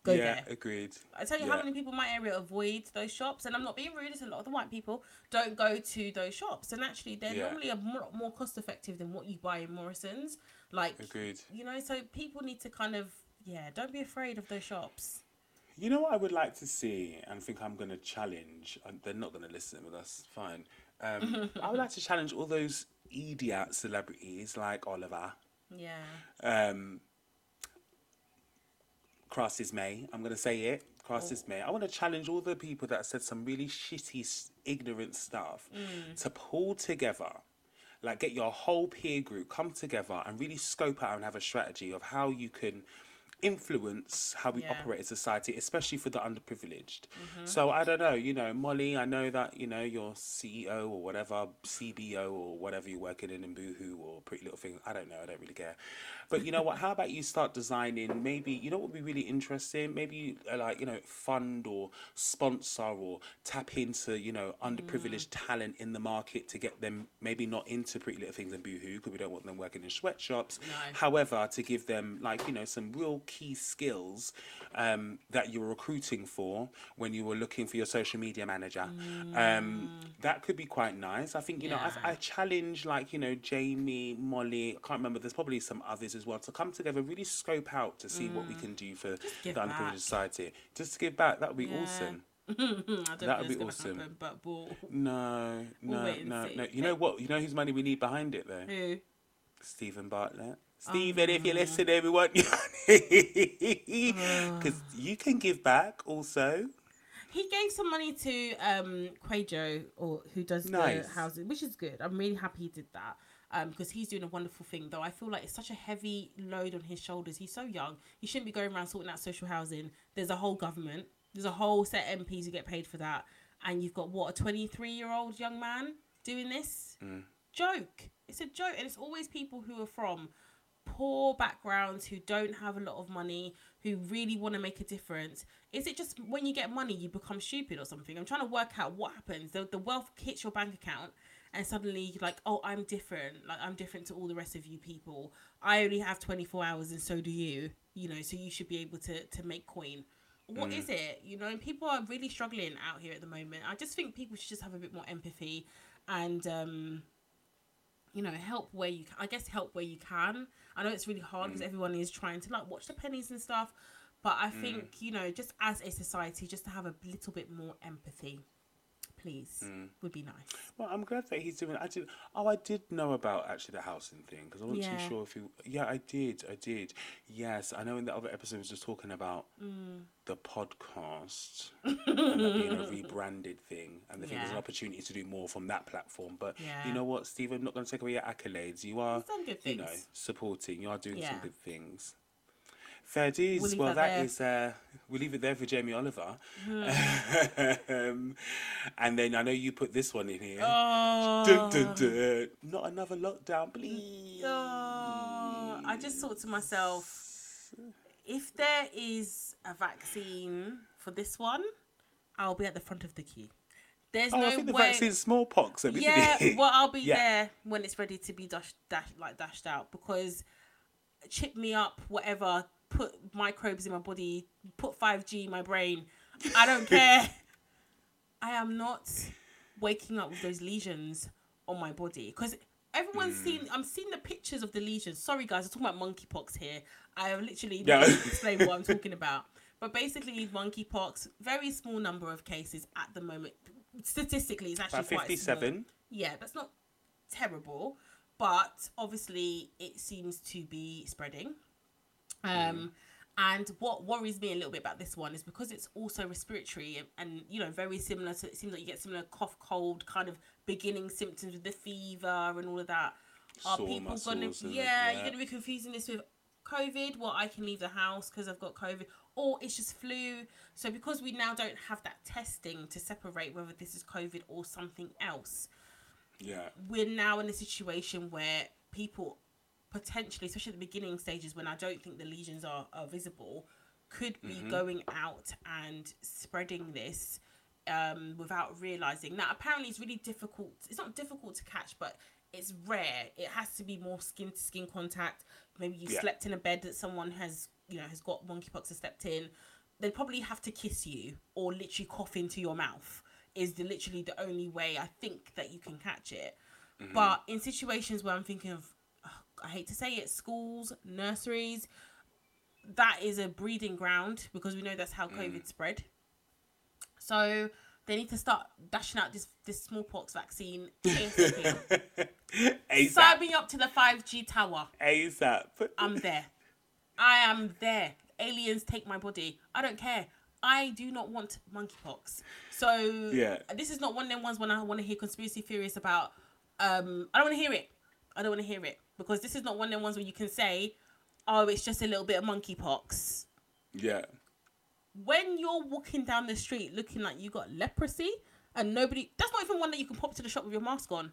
Go yeah. there. Agreed. I tell you how many people in my area avoid those shops, and I'm not being rude. It's a lot of the white people don't go to those shops, and actually they're Yeah. normally a more, more cost effective than what you buy in Morrison's. Like Agreed. you know, so people need to kind of yeah, don't be afraid of those shops. You know what I would like to see, and think I'm going to challenge. They're not going to listen, but that's fine. Um, I would like to challenge all those idiot celebrities like Oliver, Yeah, um, Crassus Mae. I'm going to say it. Crassus oh. Mae. I want to challenge all the people that said some really shitty, ignorant stuff mm. to pull together. Like, get your whole peer group, come together and really scope out and have a strategy of how you can influence how we Yeah. operate in society, especially for the underprivileged. Mm-hmm. So I don't know, you know, Molly, I know that, you know, you're CEO or whatever, CBO or whatever you're working in in Boohoo or Pretty Little Thing. I don't know, I don't really care. But you know what, how about you start designing maybe, you know what would be really interesting? Maybe uh, like, you know, fund or sponsor or tap into, you know, underprivileged talent in the market to get them maybe not into Pretty Little Things and Boohoo because we don't want them working in sweatshops. No. However, to give them like you know some real key skills um, that you're recruiting for when you were looking for your social media manager, um, that could be quite nice. I think you know Yeah. I, I challenge like you know Jamie, Molly. I can't remember. There's probably some others as well to come together, really scope out to see what we can do for the underprivileged back. society. Just to give back, that would be Yeah. awesome. That would be awesome. happen, but bull. No, no, and no, see. no. You know what? You know whose money we need behind it though. Who? Steven Bartlett. Oh, Stephen, if you listen, you because you can give back also. He gave some money to um Kwajo or who does Nice. the housing, which is good. I'm really happy he did that. Um, because he's doing a wonderful thing. Though I feel like it's such a heavy load on his shoulders. He's so young. He shouldn't be going around sorting out social housing. There's a whole government. There's a whole set of MPs who get paid for that, and you've got what a 23 year old young man doing this. Joke. It's a joke, and it's always people who are from poor backgrounds who don't have a lot of money who really want to make a difference is it just when you get money you become stupid or something i'm trying to work out what happens the, the wealth hits your bank account and suddenly like oh i'm different. Like i'm different to all the rest of you people. I only have 24 hours and so do you you know so you should be able to to make coin. What mm. is it? You know people are really struggling out here at the moment. I just think people should just have a bit more empathy and um you know, help where you can. I guess help where you can. I know it's really hard because mm. everyone is trying to like watch the pennies and stuff, but I mm. think you know, just as a society, just to have a little bit more empathy, please, would be nice. Well, I'm glad that he's doing. I did. Oh, I did know about actually the housing thing because I wasn't Yeah. too sure if you. Yeah, I did. I did. Yes, I know. In the other episode, we was just talking about Mm. the podcast and that being a rebranded thing, and I think there's an opportunity to do more from that platform. But Yeah. you know what, Steve? I'm not going to take away your accolades. You are, He's done good you know, things. supporting. You are doing some good things. Fair dues. We'll well, that that is. Uh, we'll leave it there for Jamie Oliver. Hmm. um, and then I know you put this one in here. Oh, Dun, dun, dun. Not another lockdown, please. oh, I just thought to myself, if there is a vaccine for this one, I'll be at the front of the queue. There's Oh, no I think the way. vaccine's smallpox. isn't yeah, well, I'll be Yeah. there when it's ready to be dashed, dash, like dashed out because chip me up, whatever, put microbes in my body, put five G in my brain. I don't care. I am not waking up with those lesions on my body because everyone's Hmm. seen. I'm seeing the pictures of the lesions. Sorry, guys, I'm talking about monkeypox here. I have literally Yeah. not explained what I'm talking about. But basically, monkeypox, very small number of cases at the moment. Statistically, it's actually About quite small. 57. Yeah, that's not terrible, but obviously it seems to be spreading. Um, and what worries me a little bit about this one is because it's also respiratory and, and you know very similar to it seems like you get similar cough, cold kind of beginning symptoms with the fever and all of that. Are Sore people gonna yeah, yeah. you're gonna be confusing this with COVID, well, I can leave the house because I've got COVID, or it's just flu. So because we now don't have that testing to separate whether this is COVID or something else, Yeah. we're now in a situation where people potentially, especially at the beginning stages when I don't think the lesions are, are visible, could be going out and spreading this um, without realizing. Now, apparently, it's really difficult. It's not difficult to catch, but it's rare. It has to be more skin to skin contact. Maybe you Yeah. slept in a bed that someone has, you know, has got monkeypox and slept in. They probably have to kiss you or literally cough into your mouth. Is the literally the only way I think that you can catch it. But in situations where I'm thinking of, I hate to say it, schools, nurseries, that is a breeding ground because we know that's how COVID spread. So they need to start dashing out this this smallpox vaccine. ASAP. Sign me up to the five G tower. ASAP. I'm there. I am there. Aliens take my body. I don't care. I do not want monkeypox. So Yeah. this is not one of them ones when I want to hear conspiracy theories about. Um, I don't want to hear it. I don't want to hear it because this is not one of them ones where you can say, "Oh, it's just a little bit of monkeypox." Yeah. When you're walking down the street looking like you got leprosy and nobody, that's not even one that you can pop to the shop with your mask on.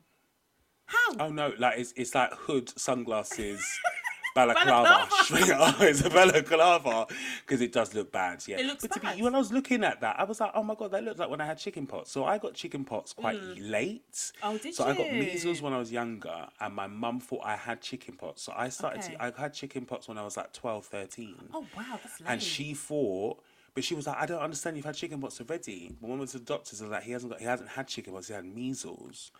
How? Oh no, like it's it's like hood, sunglasses, balaclava. Balaclava. It's a balaclava because it does look bad. Yeah, It looks but to bad. be, when I was looking at that, I was like, oh my god, that looks like when I had chicken pox. So I got chicken pox quite mm. late. Oh, did so I got measles when I was younger, and my mum thought I had chicken pox. So I started. Okay. To, I had chicken pox when I was like 12, 13. Oh wow, that's lame. And she thought, but she was like, I don't understand. You've had chicken pox already. But one of the doctors was like, he hasn't got, he hasn't had chicken pox. He had measles.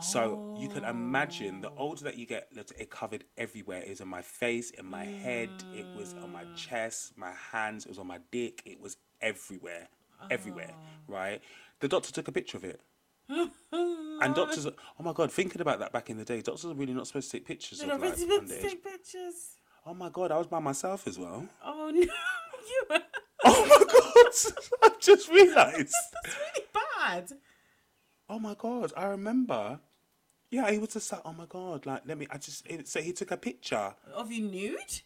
So you can imagine the oh. older that you get, it covered everywhere. It was on my face, in my head. It was on my mm. chest, my hands. It was on my dick. It was everywhere, everywhere. Oh. Right. The doctor took a picture of it. And doctors, are- oh my god, thinking about that back in the day, doctors are really not supposed to take pictures You're of not like meant to take pictures. Oh my god, I was by myself as well. Oh no, you. Oh my god, I've just realised. That's really bad. Oh my god, I remember. Yeah, he was just like, oh my god, like let me. I just it, so he took a picture. Of you nude?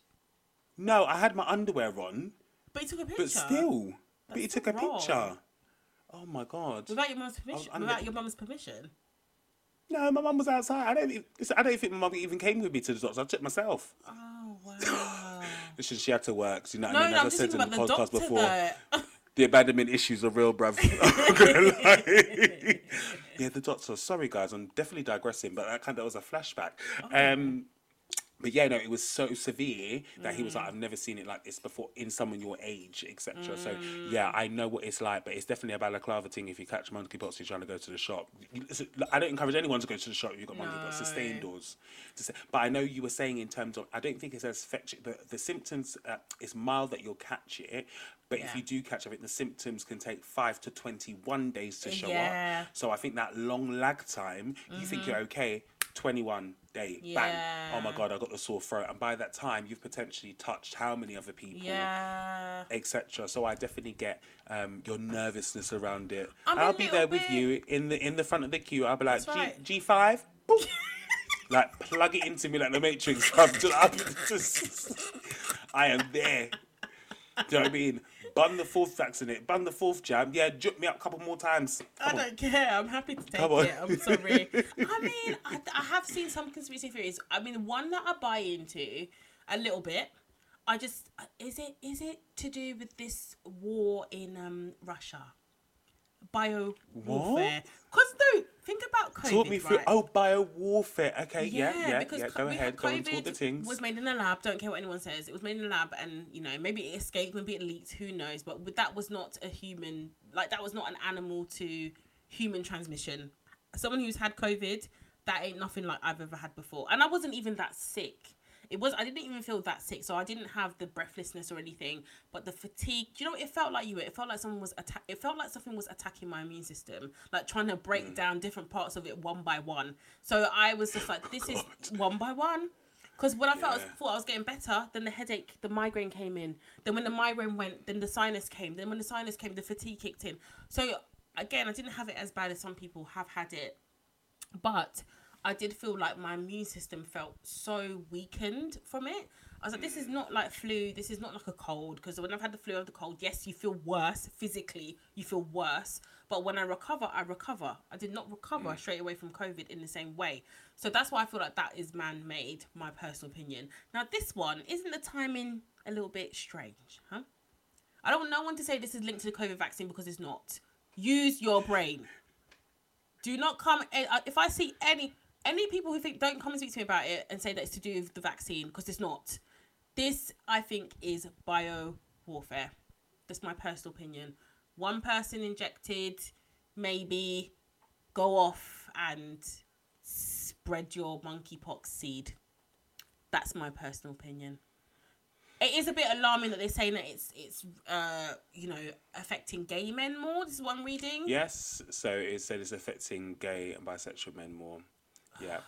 No, I had my underwear on, But you took a picture. but still, but he That's took a wrong. picture. Oh my god. Without your mum's permission. Oh, under- Without your mum's permission. No, my mum was outside. I don't. e- listen, I don't think my mum even came with me to the doctor. I took myself. Oh wow. Listen, she had to work. So, you know what no, I mean? no, As I said in the podcast before, the abandonment issues are real, bruv. I'm gonna lie. yeah, the doctor. Sorry, guys, I'm definitely digressing, but that kind of was a flashback. Um, but yeah, no, it was so severe that he was like, mm. "I've never seen it like this before in someone your age, etc." So mm. yeah, I know what it's like, but it's definitely a balaclava thing. If you catch monkeypox, you're trying to go to the shop. I don't encourage anyone to go to the shop. if You've got monkeypox. To stay indoors. But I know you were saying in terms of, I don't think it's as infectious. The, the symptoms, uh, it's mild that you'll catch it, but if you do catch it, the symptoms can take five to twenty-one days to uh, show Yeah. up. So I think that long lag time, you think you're mm-hmm. okay. 21 day, bang. Oh my god, I got the sore throat, and by that time, you've potentially touched how many other people, yeah. etc. So I definitely get um, your nervousness around it. I'm a I'll be there little with you in the in the front of the queue. I'll be like right. G G5, like plug it into me like the Matrix. I'm just, I'm just- I am there. Do you know what I mean? Bun the fourth vaccinate, bun the fourth jam. Yeah, drip me up a couple more times. I Come on. don't care. I'm happy to take it. I'm sorry. I mean, I, I have seen some conspiracy theories. I mean, one that I buy into a little bit. I just is it is it to do with this war in um Russia, bio warfare? Because no, think about COVID. Talk me through. right? Oh, bio warfare. Okay, yeah, yeah, because yeah. co- Go ahead. Go and talk the things. was made in a lab. Don't care what anyone says. It was made in a lab, and you know maybe it escaped, maybe it leaked. Who knows? But that was not a human. Like that was not an animal to human transmission. Someone who's had COVID, that ain't nothing like I've ever had before. And I wasn't even that sick. It was. I didn't even feel that sick, so I didn't have the breathlessness or anything. But the fatigue. You know what it felt like? You. were? It felt like someone was attack. It felt like something was attacking my immune system, like trying to break mm. down different parts of it one by one. So I was just like, this is one by one. Because when I felt I was, thought I was getting better, then the headache, the migraine came in. Then when the migraine went, then the sinus came. Then when the sinus came, the fatigue kicked in. So again, I didn't have it as bad as some people have had it, but I did feel like my immune system felt so weakened from it. I was like, this is not like flu. This is not like a cold. Because when I've had the flu or the cold, yes, you feel worse physically. You feel worse. But when I recover, I recover. I did not recover Mm. straight away from COVID in the same way. So that's why I feel like that is man made, my personal opinion. Now, this one, isn't the timing a little bit strange, huh? I don't want no one to say this is linked to the COVID vaccine because it's not. Use your brain. Do not come. eh, uh, If I see any any people who think don't come and speak to me about it and say that it's to do with the vaccine because it's not. This I think is bio warfare. That's my personal opinion. One person injected, maybe go off and spread your monkeypox seed. That's my personal opinion. It is a bit alarming that they're saying that it's it's uh you know affecting gay men more. This is one reading. Yes, so it said it's affecting gay and bisexual men more. Yeah.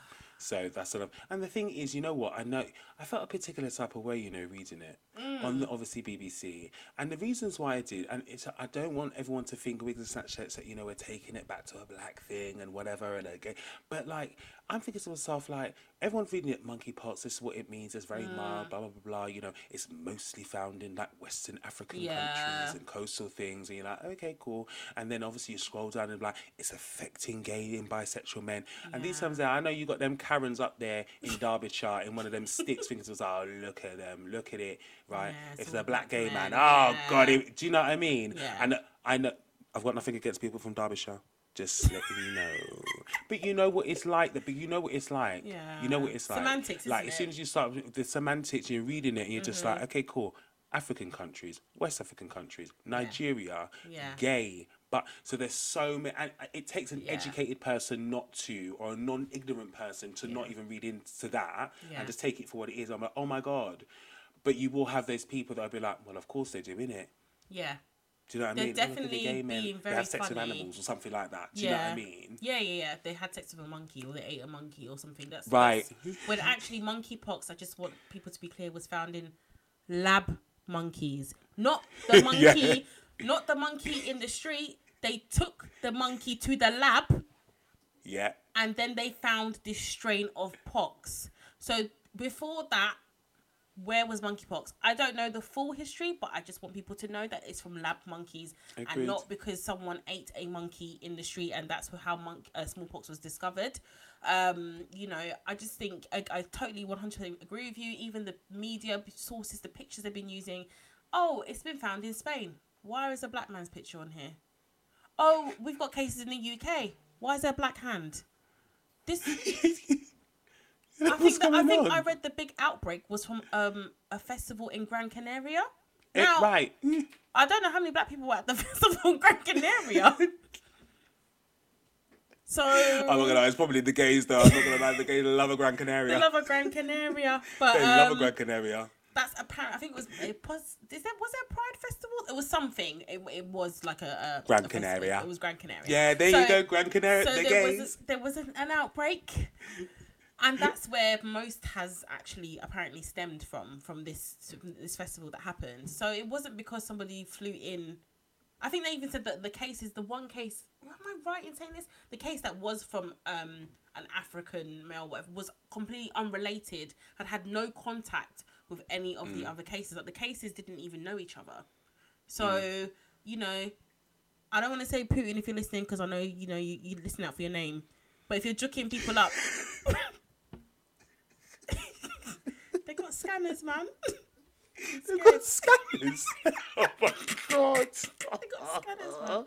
So that's sort of, and the thing is, you know what? I know I felt a particular type of way, you know, reading it mm. on the, obviously BBC, and the reasons why I did, and it's I don't want everyone to think Wigs and Snatchettes that you know we're taking it back to a black thing and whatever and again, but like I'm thinking to myself like everyone's reading it monkeypox. This is what it means. It's very mild, mm. blah blah blah blah. You know, it's mostly found in like Western African Yeah. countries and coastal things, and you're like, okay, cool. And then obviously you scroll down and like, it's affecting gay and bisexual men. And these times there, I know you got them Karens up there in Derbyshire in one of them sticks, thinking to themselves, oh, look at them, look at it, right? Yeah, it's a black gay men, man, oh god, it, do you know what I mean? Yeah. And I know I've got nothing against people from Derbyshire. Just letting you know, but you know what it's like. But you know what it's like. Yeah. You know what it's like. Semantics, Like as soon it? as you start with the semantics, you're reading it, and you're just Mm-hmm. like, okay, cool. African countries, West African countries, Nigeria, Yeah. gay. But so there's so many, and it takes an Yeah. educated person not to, or a non-ignorant person to not even read into that Yeah. and just take it for what it is. I'm like, oh my god. But you will have those people that'll be like, well, of course they do, innit? Yeah. Do you know what They're I mean? At the definitely gay men, being they have sex with animals or something like that. Do you know what I mean? Yeah, yeah, yeah. They had sex with a monkey or they ate a monkey or something. That's Right. that's- when actually monkeypox, I just want people to be clear, was found in lab monkeys, not the monkey, Yeah. not the monkey in the street. They took the monkey to the lab Yeah. and then they found this strain of pox. So before that, where was monkeypox? I don't know the full history, but I just want people to know that it's from lab monkeys Agreed. and not because someone ate a monkey in the street and that's how monk- uh, smallpox was discovered. Um, you know, I just think I, I totally 100% agree with you. Even the media sources, the pictures they've been using. Oh, it's been found in Spain. Why is a black man's picture on here? Oh, we've got cases in the UK. Why is there a black hand? This I think that, I think on? I read the big outbreak was from um a festival in Gran Canaria. Now right. I don't know how many black people were at the festival in Gran Canaria. so I'm not gonna lie, it's probably the gays though. I'm not gonna lie, the gays love a Gran Canaria. they love a Gran Canaria, but They love a um, Gran Canaria. that's apparent. I think it was it was is that was there a Pride festival? It was something. It, it was like a, a Gran a festival. Canaria. It was Gran Canaria. Yeah, there So- you go, Gran Canaria. so the there gays. was a, there was an, an outbreak and that's where most has actually apparently stemmed from from this this festival that happened. So it wasn't because somebody flew in. I think they even said that the case is the one case am i right in saying this? The case that was from um an african male whatever was completely unrelated had had no contact with any of Mm. the other cases. Like the cases didn't even know each other. So Mm. you know I don't want to say Putin if you're listening because I know you know you, you listen out for your name, but if you're juking people up, they scanners, oh, man. They've got scanners. oh my god. They got scanners, man.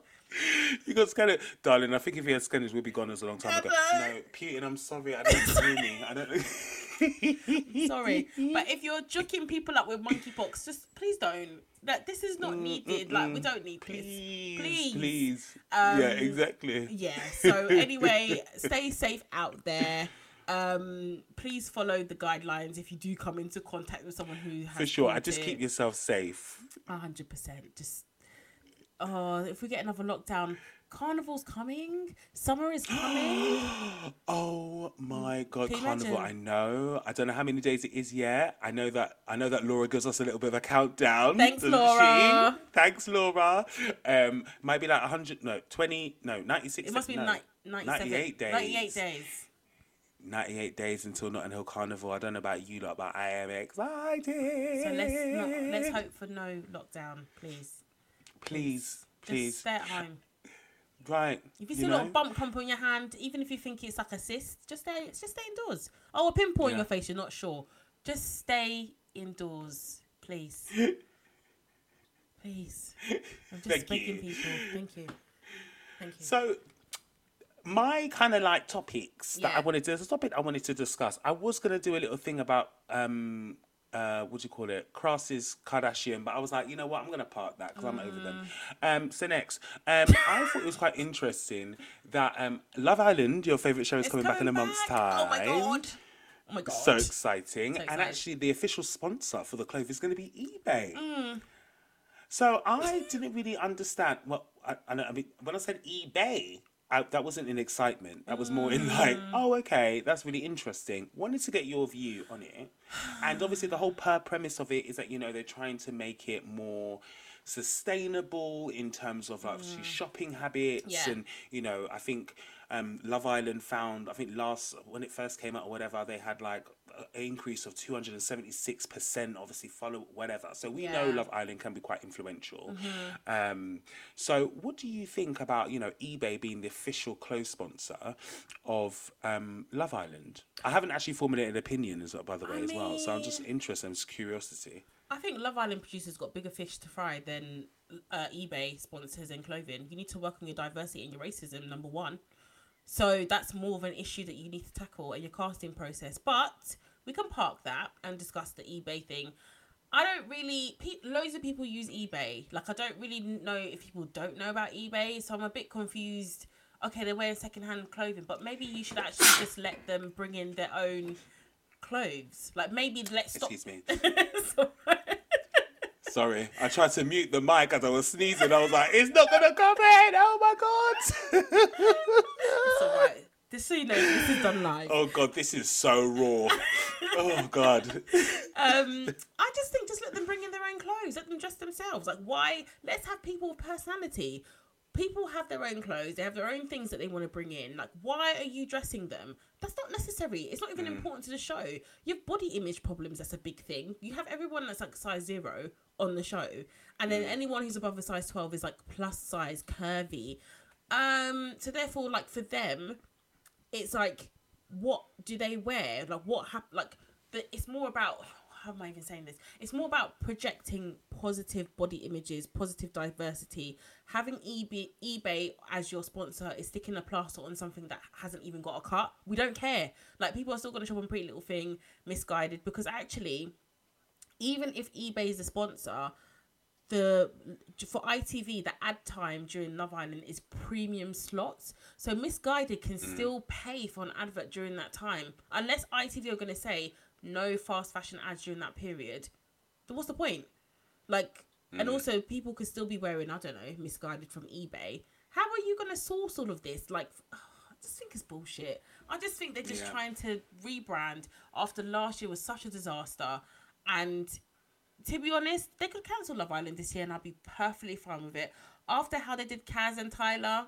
You got scanners, darling. I think if you had scanners, we'd be gone as a long time ago. No, Putin, I'm sorry. I don't hear me. I don't. Sorry, but if you're juking people up with monkeypox, just please don't. That this is not mm, needed. Mm, like we mm. don't need Please, this. please, Please. yeah, Um, exactly. Yeah. So anyway, stay safe out there. Um, please follow the guidelines if you do come into contact with someone who has For sure. I just keep yourself safe. A hundred percent. Just oh, if we get another lockdown, carnival's coming, summer is coming. Oh my god, Can carnival! I know. I don't know how many days it is yet. I know that. I know that Laura gives us a little bit of a countdown. Thanks, Laura. She? Thanks, Laura. Um, might be like hundred. No, twenty. No, ninety six. It must be no, ni- 97, 98 days. 98 days. 98 days until Notting Hill Carnival. I don't know about you lot, but I am excited. So let's not, let's hope for no lockdown, please. Please, Just please. stay at home. Right. If you you see a little bump clump on your hand, even if you think it's like a cyst, just stay just stay indoors. Oh, a pimple in Yeah. your face, you're not sure. Just stay indoors, please. please. I'm just Thank begging you. people. Thank you. Thank you. So, my kind of like topics that I wanted to, there's a topic I wanted to discuss. I was going to do a little thing about, um, uh, what do you call it? Crosses Kardashian, but I was like, you know what? I'm going to park that because I'm over them. Mm. Um, so next, um, I thought it was quite interesting that um, Love Island, your favorite show, is It's coming, back in a coming month's time. Oh my god. Oh my god. So exciting. So And actually, the official sponsor for the clothes is going to be eBay. Mm. So I didn't really understand. Well, I, I, know, I mean, when I said eBay, I, that wasn't in excitement. That was more in like, Mm. oh, okay, that's really interesting. Wanted to get your view on it. And obviously, the whole per premise of it is that, you know, they're trying to make it more sustainable in terms of like obviously shopping habits Mm. Yeah. and you know i think um love island found i think last when it first came out or whatever they had like an increase of 276% obviously follow whatever so we know Yeah. Mm-hmm. love island can be quite influential um so what do you think about you know ebay being the official clothes sponsor of um love island i haven't actually formulated an opinion as by the way I as well so i'm just interested i'm just curiosity I think Love Island producers got bigger fish to fry than uh, eBay sponsors in clothing. You need to work on your diversity and your racism, number one. So that's more of an issue that you need to tackle in your casting process. But we can park that and discuss the eBay thing. I don't really. Pe- loads of people use eBay. Like I don't really know if people don't know about eBay. So I'm a bit confused. Okay, they're wearing secondhand clothing, but maybe you should actually just let them bring in their own clothes. Like maybe let's stop. excuse me Sorry. I tried to mute the mic as I was sneezing. I was like, "It's not gonna come in!" Oh my god! It's alright. Just so you know, this is done live. oh god, this is so raw. Oh god. Um, I just think just let them bring in their own clothes. Let them dress themselves. Like, why? Let's have people with personality. People have their own clothes. They have their own things that they want to bring in. Like, why are you dressing them? That's not necessary. It's not even important to the show. You have body image problems. That's a big thing. You have everyone that's like size zero on the show, and then anyone who's above a size twelve is like plus size, curvy. Um, so therefore, like for them, it's like what do they wear like what hap- like the, it's more about how am i even saying this? It's more about projecting positive body images positive diversity. Having ebay ebay as your sponsor is sticking a plaster on something that hasn't even got a cut. We don't care. Like people are still going to shop on pretty little thing Missguided because actually even if ebay is a sponsor the for ITV the ad time during Love Island is premium slots. So Missguided can mm. still pay for an advert during that time unless ITV are going to say no fast fashion ads during that period. Then what's the point? Like, and mm. also people could still be wearing I don't know Missguided from eBay. How are you going to source all of this? Like, I just think it's bullshit. I just think they're just Yeah. trying to rebrand after last year was such a disaster and to be honest, they could cancel Love Island this year and I'd be perfectly fine with it. After how they did Kaz and Tyler,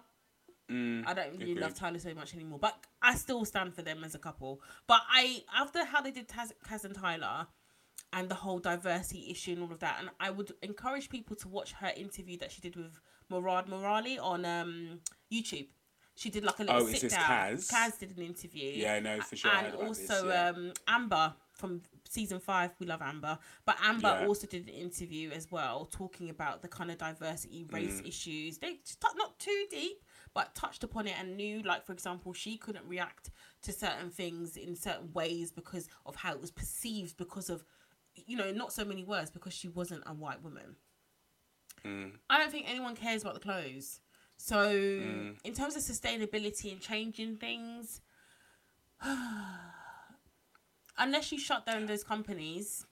I don't really love. Tyler so much anymore, but I still stand for them as a couple. But I, after how they did Taz, Kaz and Tyler and the whole diversity issue and all of that, and I would encourage people to watch her interview that she did with Murad Merali on um, YouTube. She did like a little Oh, is sit this down. Kaz? Kaz did an interview. Yeah, I know for sure. And heard also this, yeah. um, Amber from season five. We love Amber, but Amber Yeah. also did an interview as well, talking about the kind of diversity, race Mm. issues. They just not too deep, but touched upon it and knew, like for example, she couldn't react to certain things in certain ways because of how it was perceived, because of you know not so many words because she wasn't a white woman. Mm. I don't think anyone cares about the clothes. So, Mm. in terms of sustainability and changing things, unless you shut down those companies,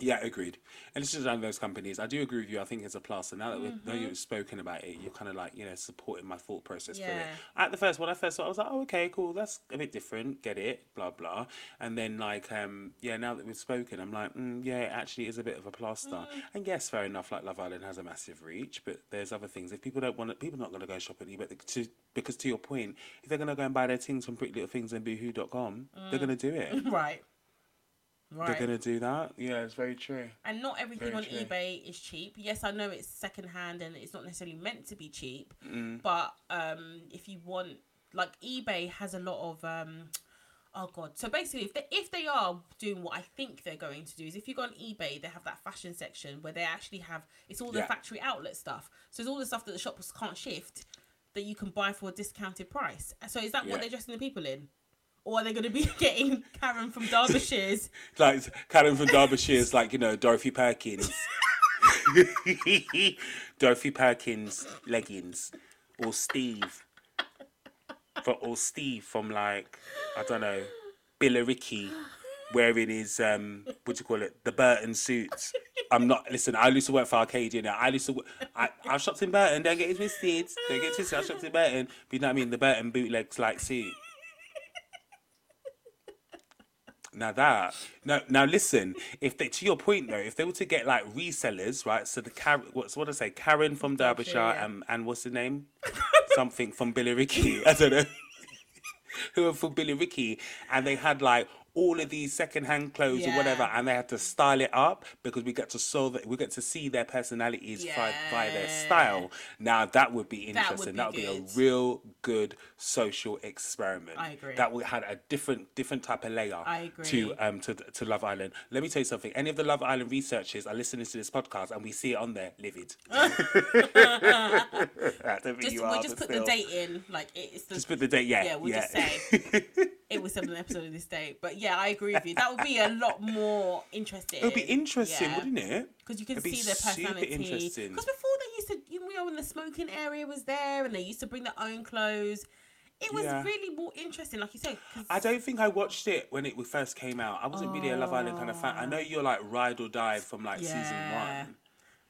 Yeah, agreed. And it's just one of those companies. I do agree with you. I think it's a plus. And now that we've, now you've spoken about it, you're kind of like, you know, supporting my thought process for it. At the first, when I first saw it, I was like, oh, okay, cool. That's a bit different. Get it, blah, blah. And then, like, um, yeah, now that we've spoken, I'm like, mm, yeah, it actually is a bit of a plaster. Mm. And yes, fair enough, like Love Island has a massive reach, but there's other things. If people don't want it, people are not going to go shopping. at eBay. To, because to your point, if they're going to go and buy their things from Pretty Little Things and Boohoo.com, they're going to do it. right. They're going to do that. Yeah, it's very true. And not everything Very on true. eBay is cheap. Yes, I know it's secondhand and it's not necessarily meant to be cheap. Mm. But um, if you want, like eBay has a lot of um, oh god. So basically, if they if they are doing what I think they're going to do is if you go on eBay, they have that fashion section where they actually have it's all the Yeah. factory outlet stuff. So it's all the stuff that the shops can't shift that you can buy for a discounted price. So is that Yeah. what they're dressing the people in? Or are they going to be getting Karen from Derbyshire's? like Karen from Derbyshire's like you know Dorothy Perkins, Dorothy Perkins leggings, or Steve, for or Steve from like I don't know Billericay wearing his um what do you call it the Burton suits. I'm not listen. I used to work for Arcadia. Now I used to. I I shopped in Burton. Don't get it twisted. Don't get it twisted. I shopped in Burton. But you know what I mean. The Burton bootlegs like suit. Now that now now listen, if they to your point though, if they were to get like resellers, right? So the Karen, what's what I say, Karen from Derbyshire, yeah. and and what's the name? Something from Billericay. I don't know. Who were from Billericay, and they had like all of these secondhand clothes or whatever, and they had to style it up because we get to saw that we get to see their personalities by, by their style. Now that would be That would interesting. be That would be, a real good social experiment. I agree. That had a different different type of layer I agree. to um to to Love Island. Let me tell you something. Any of the Love Island researchers are listening to this podcast, and we see it on there. Livid. Just you we'll just put still. the date in, like it's the Just put the date. Yeah, yeah, we'll yeah. just say it was an episode of this date. But yeah, I agree with you. That would be a lot more interesting. It would be interesting, wouldn't it? Because you can It'd see their super personality. interesting. Because before they used to, you know, when the smoking area was there, and they used to bring their own clothes. It was Yeah. really more interesting, like you said. I don't think I watched it when it first came out. I wasn't really a Love Island kind of fan. I know you're like ride or die from like season Yeah. one.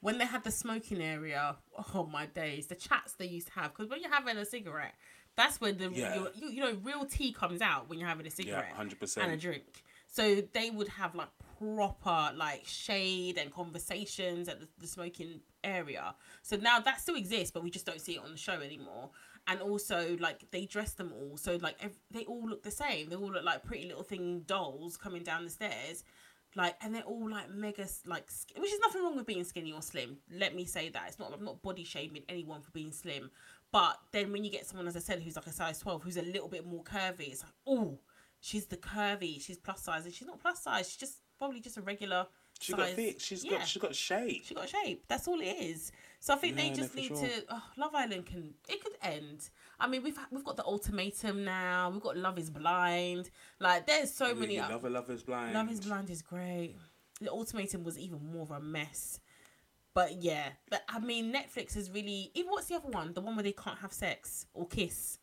when they had the smoking area, oh my days, the chats they used to have. Because when you're having a cigarette, that's when the Yeah. your- you, you know real tea comes out when you're having a cigarette 100%. and a drink. So they would have like proper like shade and conversations at the, the smoking area. So now that still exists, but we just don't see it on the show anymore. And also like they dress them all, so like ev- they all look the same. They all look like pretty little thing dolls coming down the stairs. Like and they're all like mega like sk- which is nothing wrong with being skinny or slim. Let me say that. It's not i'm not body shaming anyone for being slim. But then when you get someone as i said who's like a size 12 who's a little bit more curvy it's like oh she's the curvy. She's plus size. And she's not plus size. She's just probably just a regular She size. got thick. She's yeah, got she got shape. she got shape that's all it is so i think Yeah, they just for need sure. to oh, love island can it could end I mean, we've we've got the ultimatum now. We've got Love Is Blind. Like, there's so many. Really, Lover, Lover's Blind. Love is Blind is great. The Ultimatum was even more of a mess. But yeah, but I mean, Netflix is really. Even what's the other one? The one where they can't have sex or kiss.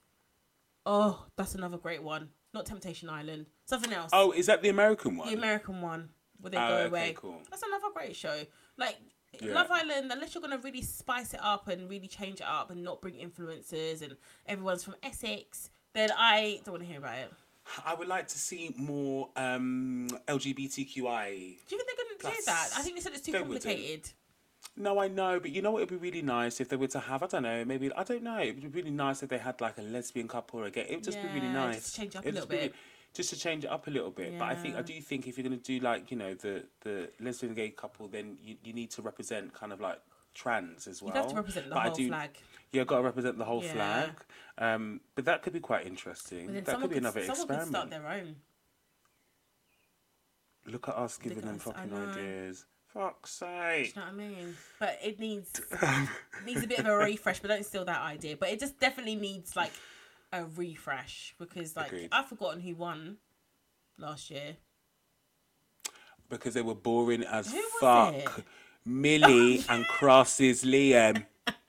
Oh, that's another great one. Not Temptation Island. Something else. Oh, is that the American one? the American one where they Oh, go okay, away. cool. That's another great show. Like Yeah. Love Island, unless you're gonna really spice it up and really change it up and not bring influencers and everyone's from Essex, then I don't want to hear about it. I would like to see more um, LGBTQI. Do you think they're gonna do that? I think they said it's too complicated. No, I know, but you know what it would be really nice if they were to have, I don't know, maybe, I don't know, it would be really nice if they had like a lesbian couple or a gay. It would just be really nice. just change up a It'd little just be bit. Just to change it up a little bit. But I think, I do think if you're going to do like, you know, the, the lesbian gay couple, then you, you need to represent kind of like trans as well. You'd have to represent the But I whole do- flag. Yeah, got to represent the whole Yeah. flag. Um, but that could be quite interesting. That could be another someone experiment. could start their own. Look at us giving them us, fucking ideas. Fuck's Do sake. you know what I mean? But it needs it needs a bit of a refresh. But don't steal that idea. But it just definitely needs like a refresh because like Agreed. I've forgotten who won last year. Because they were boring as fuck. it? Millie and Cross's Liam.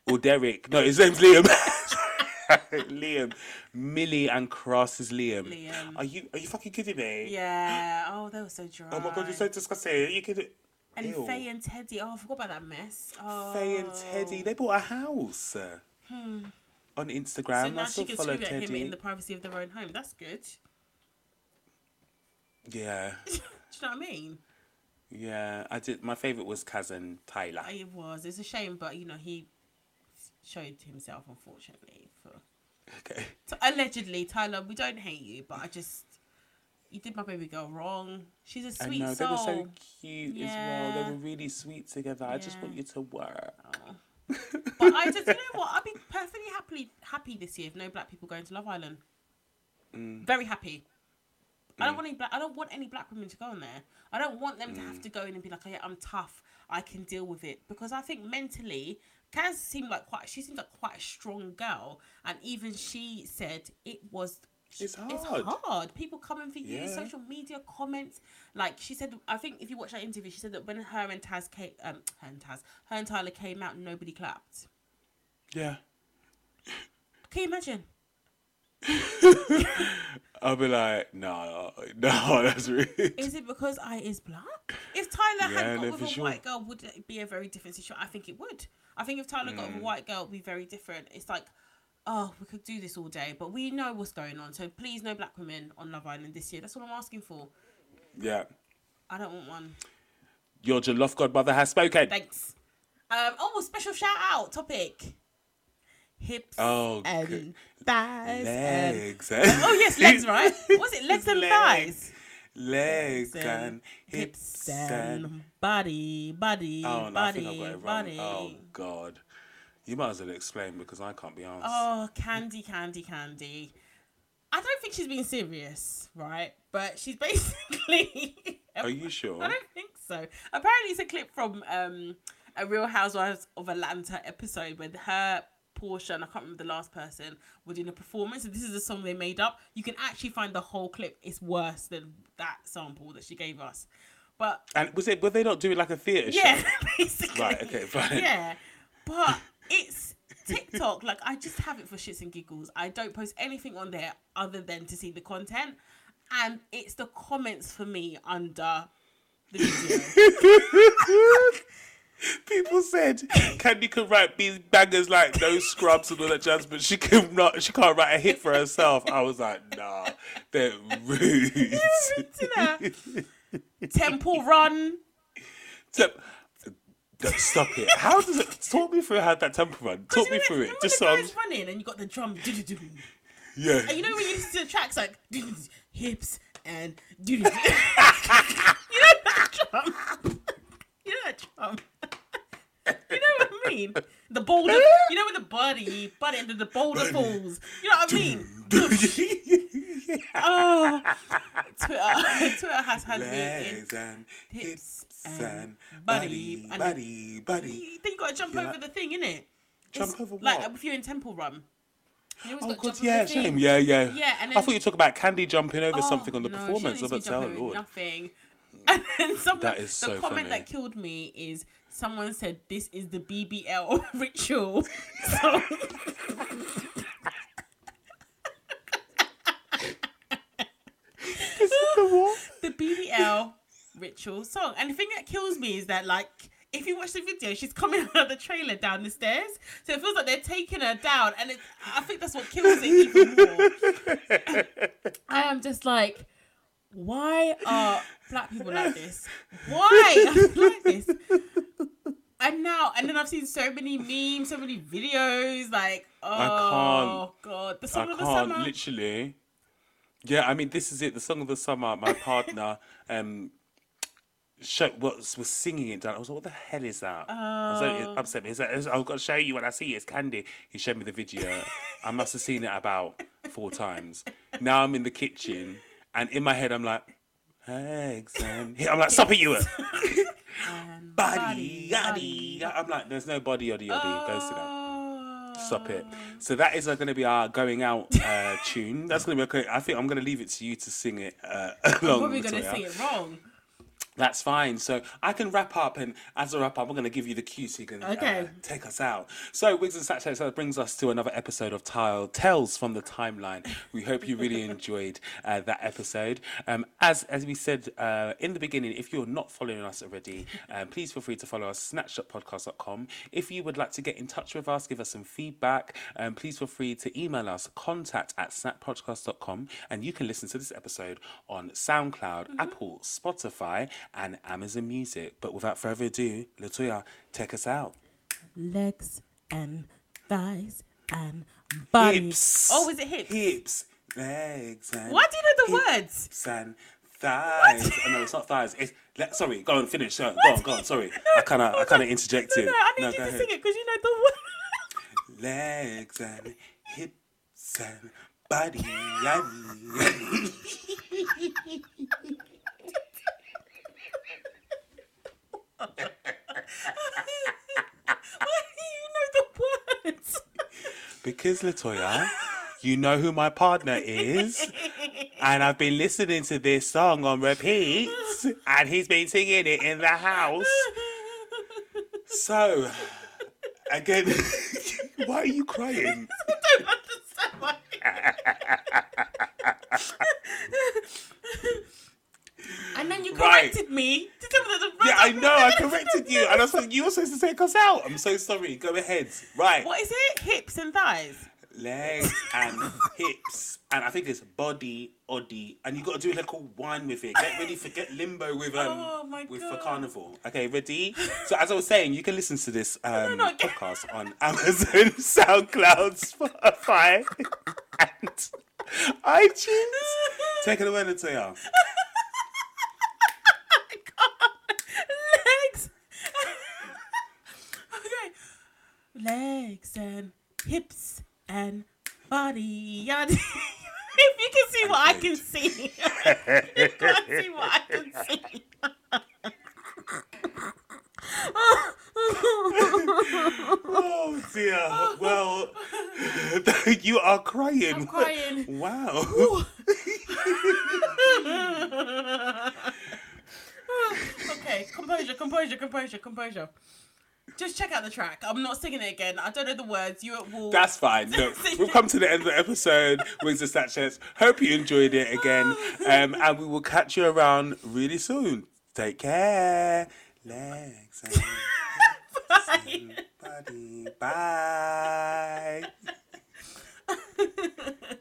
Or Derek. No, his name's Liam. Liam. Millie and Cross's Liam. Liam. Are you are you fucking kidding me? Yeah. Oh, they were so dry. Oh my god, you're so disgusting. Are You could And Ew. Faye and Teddy. Oh, I forgot about that mess. Oh. Faye and Teddy, they bought a house uh, on Instagram. So I now she can follow scream at him Teddy. in the privacy of their own home. That's good. Yeah, Do you know what I mean? yeah. I did. My favorite was cousin Tyler. It was. It's a shame, but you know he showed himself, unfortunately. For Okay. so allegedly, Tyler, we don't hate you, but I just you did my baby girl wrong. She's a sweet know they were so cute as well. They Yeah. were really sweet together. I just want you to work. Oh. But I just, you know what? I'd be perfectly happily happy this year if no black people going to Love Island. Mm. Very happy. I don't want any black. I don't want any black women to go on there. I don't want them to Mm. have to go in and be like, "Oh yeah, I'm tough. I can deal with it." Because I think mentally, Kaz seemed like quite. She seems like quite a strong girl, and even she said it was. It's It's hard. hard. People coming for you, Yeah. social media comments. Like she said, I think if you watch that interview, she said that when her and Taz came, um, her and Taz, her and Tyler came out, nobody clapped. Yeah. Can you imagine? I'll be like, no, no, that's really. Is it because I is black? If Tyler Yeah, had got no, with a sure. white girl, would it be a very different situation? I think it would. I think if Tyler got with Mm. a white girl, it'd be very different. It's like, oh, we could do this all day, but we know what's going on. So please, no black women on Love Island this year. That's what I'm asking for. Yeah. I don't want one. Your Jollof Godmother has spoken. Thanks. Um. Oh, special shout out topic. Hips Oh, and good. thighs. And... Legs. Oh yes, legs. Right? Was it legs and Legs. thighs? Legs and and hips hips and and. body, body, Oh, no, body, think I got it wrong. body. Oh, God. You might as well explain because I can't be honest. Oh, Kandi, Kandi, Kandi. I don't think she's being serious, right? But she's basically. Are you sure? I don't think so. Apparently, it's a clip from um, a Real Housewives of Atlanta episode where her, Porsha, and I can't remember the last person, were doing a performance. And this is a song they made up. You can actually find the whole clip. It's worse than that sample that she gave us. But And was it? Were they not doing like a theatre show? yeah, basically. Right, okay, fine. Yeah, but it's TikTok. Like I just have it for shits and giggles. I don't post anything on there other than to see the content, and it's the comments for me under the video. People said Kandi can write these bangers like no scrubs and all that jazz, but she can not. She can't write a hit for herself. I was like, nah, they're rude. Temple Run. Stop it. How does it? Talk me through how that Temple Run. Talk me through it. Just so I'm, running and you got the drum. yeah. And you know when you listen to the tracks like hips and do you know that drum? You know that drum? You know what I mean? The boulder, you know when the body, body under the boulder falls. You know what I mean? Oh, Twitter, Twitter has had me in. Legs and hips hips and body body, and- body, body. You think got to jump Yeah. over the thing, innit? Jump It's over Like if you're in Temple Run. Oh god, yeah, the shame. Yeah, yeah. Yeah, and then, I thought you talk about Kandi jumping over Oh, something on the no, performance. she I doesn't was need to about jump to over Lord. Nothing. And then someone, That is the so comment funny. that killed me is someone said this is the BBL ritual. So This is the what? the BBL ritual song. And the thing that kills me is that like if you watch the video, she's coming out of the trailer down the stairs. So it feels like they're taking her down. And it, I think that's what kills it even more. I am just like, why are black people like this? Why are they like this? And now, and then I've seen so many memes, so many videos. Like, oh god, the I song of the can't summer. literally. Yeah, I mean, this is it. The song of the summer. My partner, um, show, was was singing it down. I was like, "What the hell is that?" I was like, Oh. upset. He's like, "I've got to show you when I see it. It's Kandi." He showed me the video. I must have seen it about four times. Now I'm in the kitchen, and in my head, I'm like, "Eggs and..." I'm like, "Stop it, you!" And Body, yaddy. I'm like, "There's no body, yaddy, yaddy." Go sit down. Stop it. So that is uh, going to be our going out uh, tune. That's going to be okay. I think I'm going to leave it to you to sing it uh, I'm along. probably gonna sing it wrong. That's fine. So I can wrap up, and as a wrap up, I'm going to give you the cue so you can uh, take us out. So Wigs and Sachets, that brings us to another episode of Tile Tells from the Timeline. We hope you really enjoyed uh, that episode. Um, as as we said uh, in the beginning, if you're not following us already, um, please feel free to follow us, snatchedupodcast.com. If you would like to get in touch with us, give us some feedback, um, please feel free to email us, contact at snapodcast.com, and you can listen to this episode on SoundCloud, Apple, Spotify, and Amazon Music. But without further ado, Latoya, take us out. Legs and thighs and body. Hips. Oh, is it hips? Hips, legs, and Why do you know the words? hips and thighs. Oh, no, it's not thighs. It's le- sorry. Go on, finish. Go on, go on, go on. Sorry, I kind of, I kind of interjected. No, no, I need No, you to ahead. sing it because you know the word. Legs and hips and body. and- Why do you know the words? Because Latoya, you know who my partner is, and I've been listening to this song on repeat, and he's been singing it in the house. So, again, why are you crying? I don't understand why. and then you corrected me me that the Yeah, I know. I corrected you, and I thought you were supposed to take us out. I'm so sorry. Go ahead. Right. What is it? Hips and thighs. Legs and hips, and I think it's body, oddy, and you got to do like a wine with it. Get ready for get limbo with um Oh with for carnival. Okay, ready? So as I was saying, you can listen to this um no, get- podcast on Amazon, SoundCloud, Spotify, and iTunes. Take it away, Latoya. Legs. okay. Legs and hips and body. if you can see what I can see, you can't see what I can see. Oh dear. Well, you are crying. I'm crying. Wow. okay, composure, composure, composure, composure. Just check out the track. I'm not singing it again. I don't know the words. You at wall. That's fine. Look, we've come to the end of the episode. Wings of Sachets. Hope you enjoyed it again. Um, and we will catch you around really soon. Take care. Legs and Bye. Bye.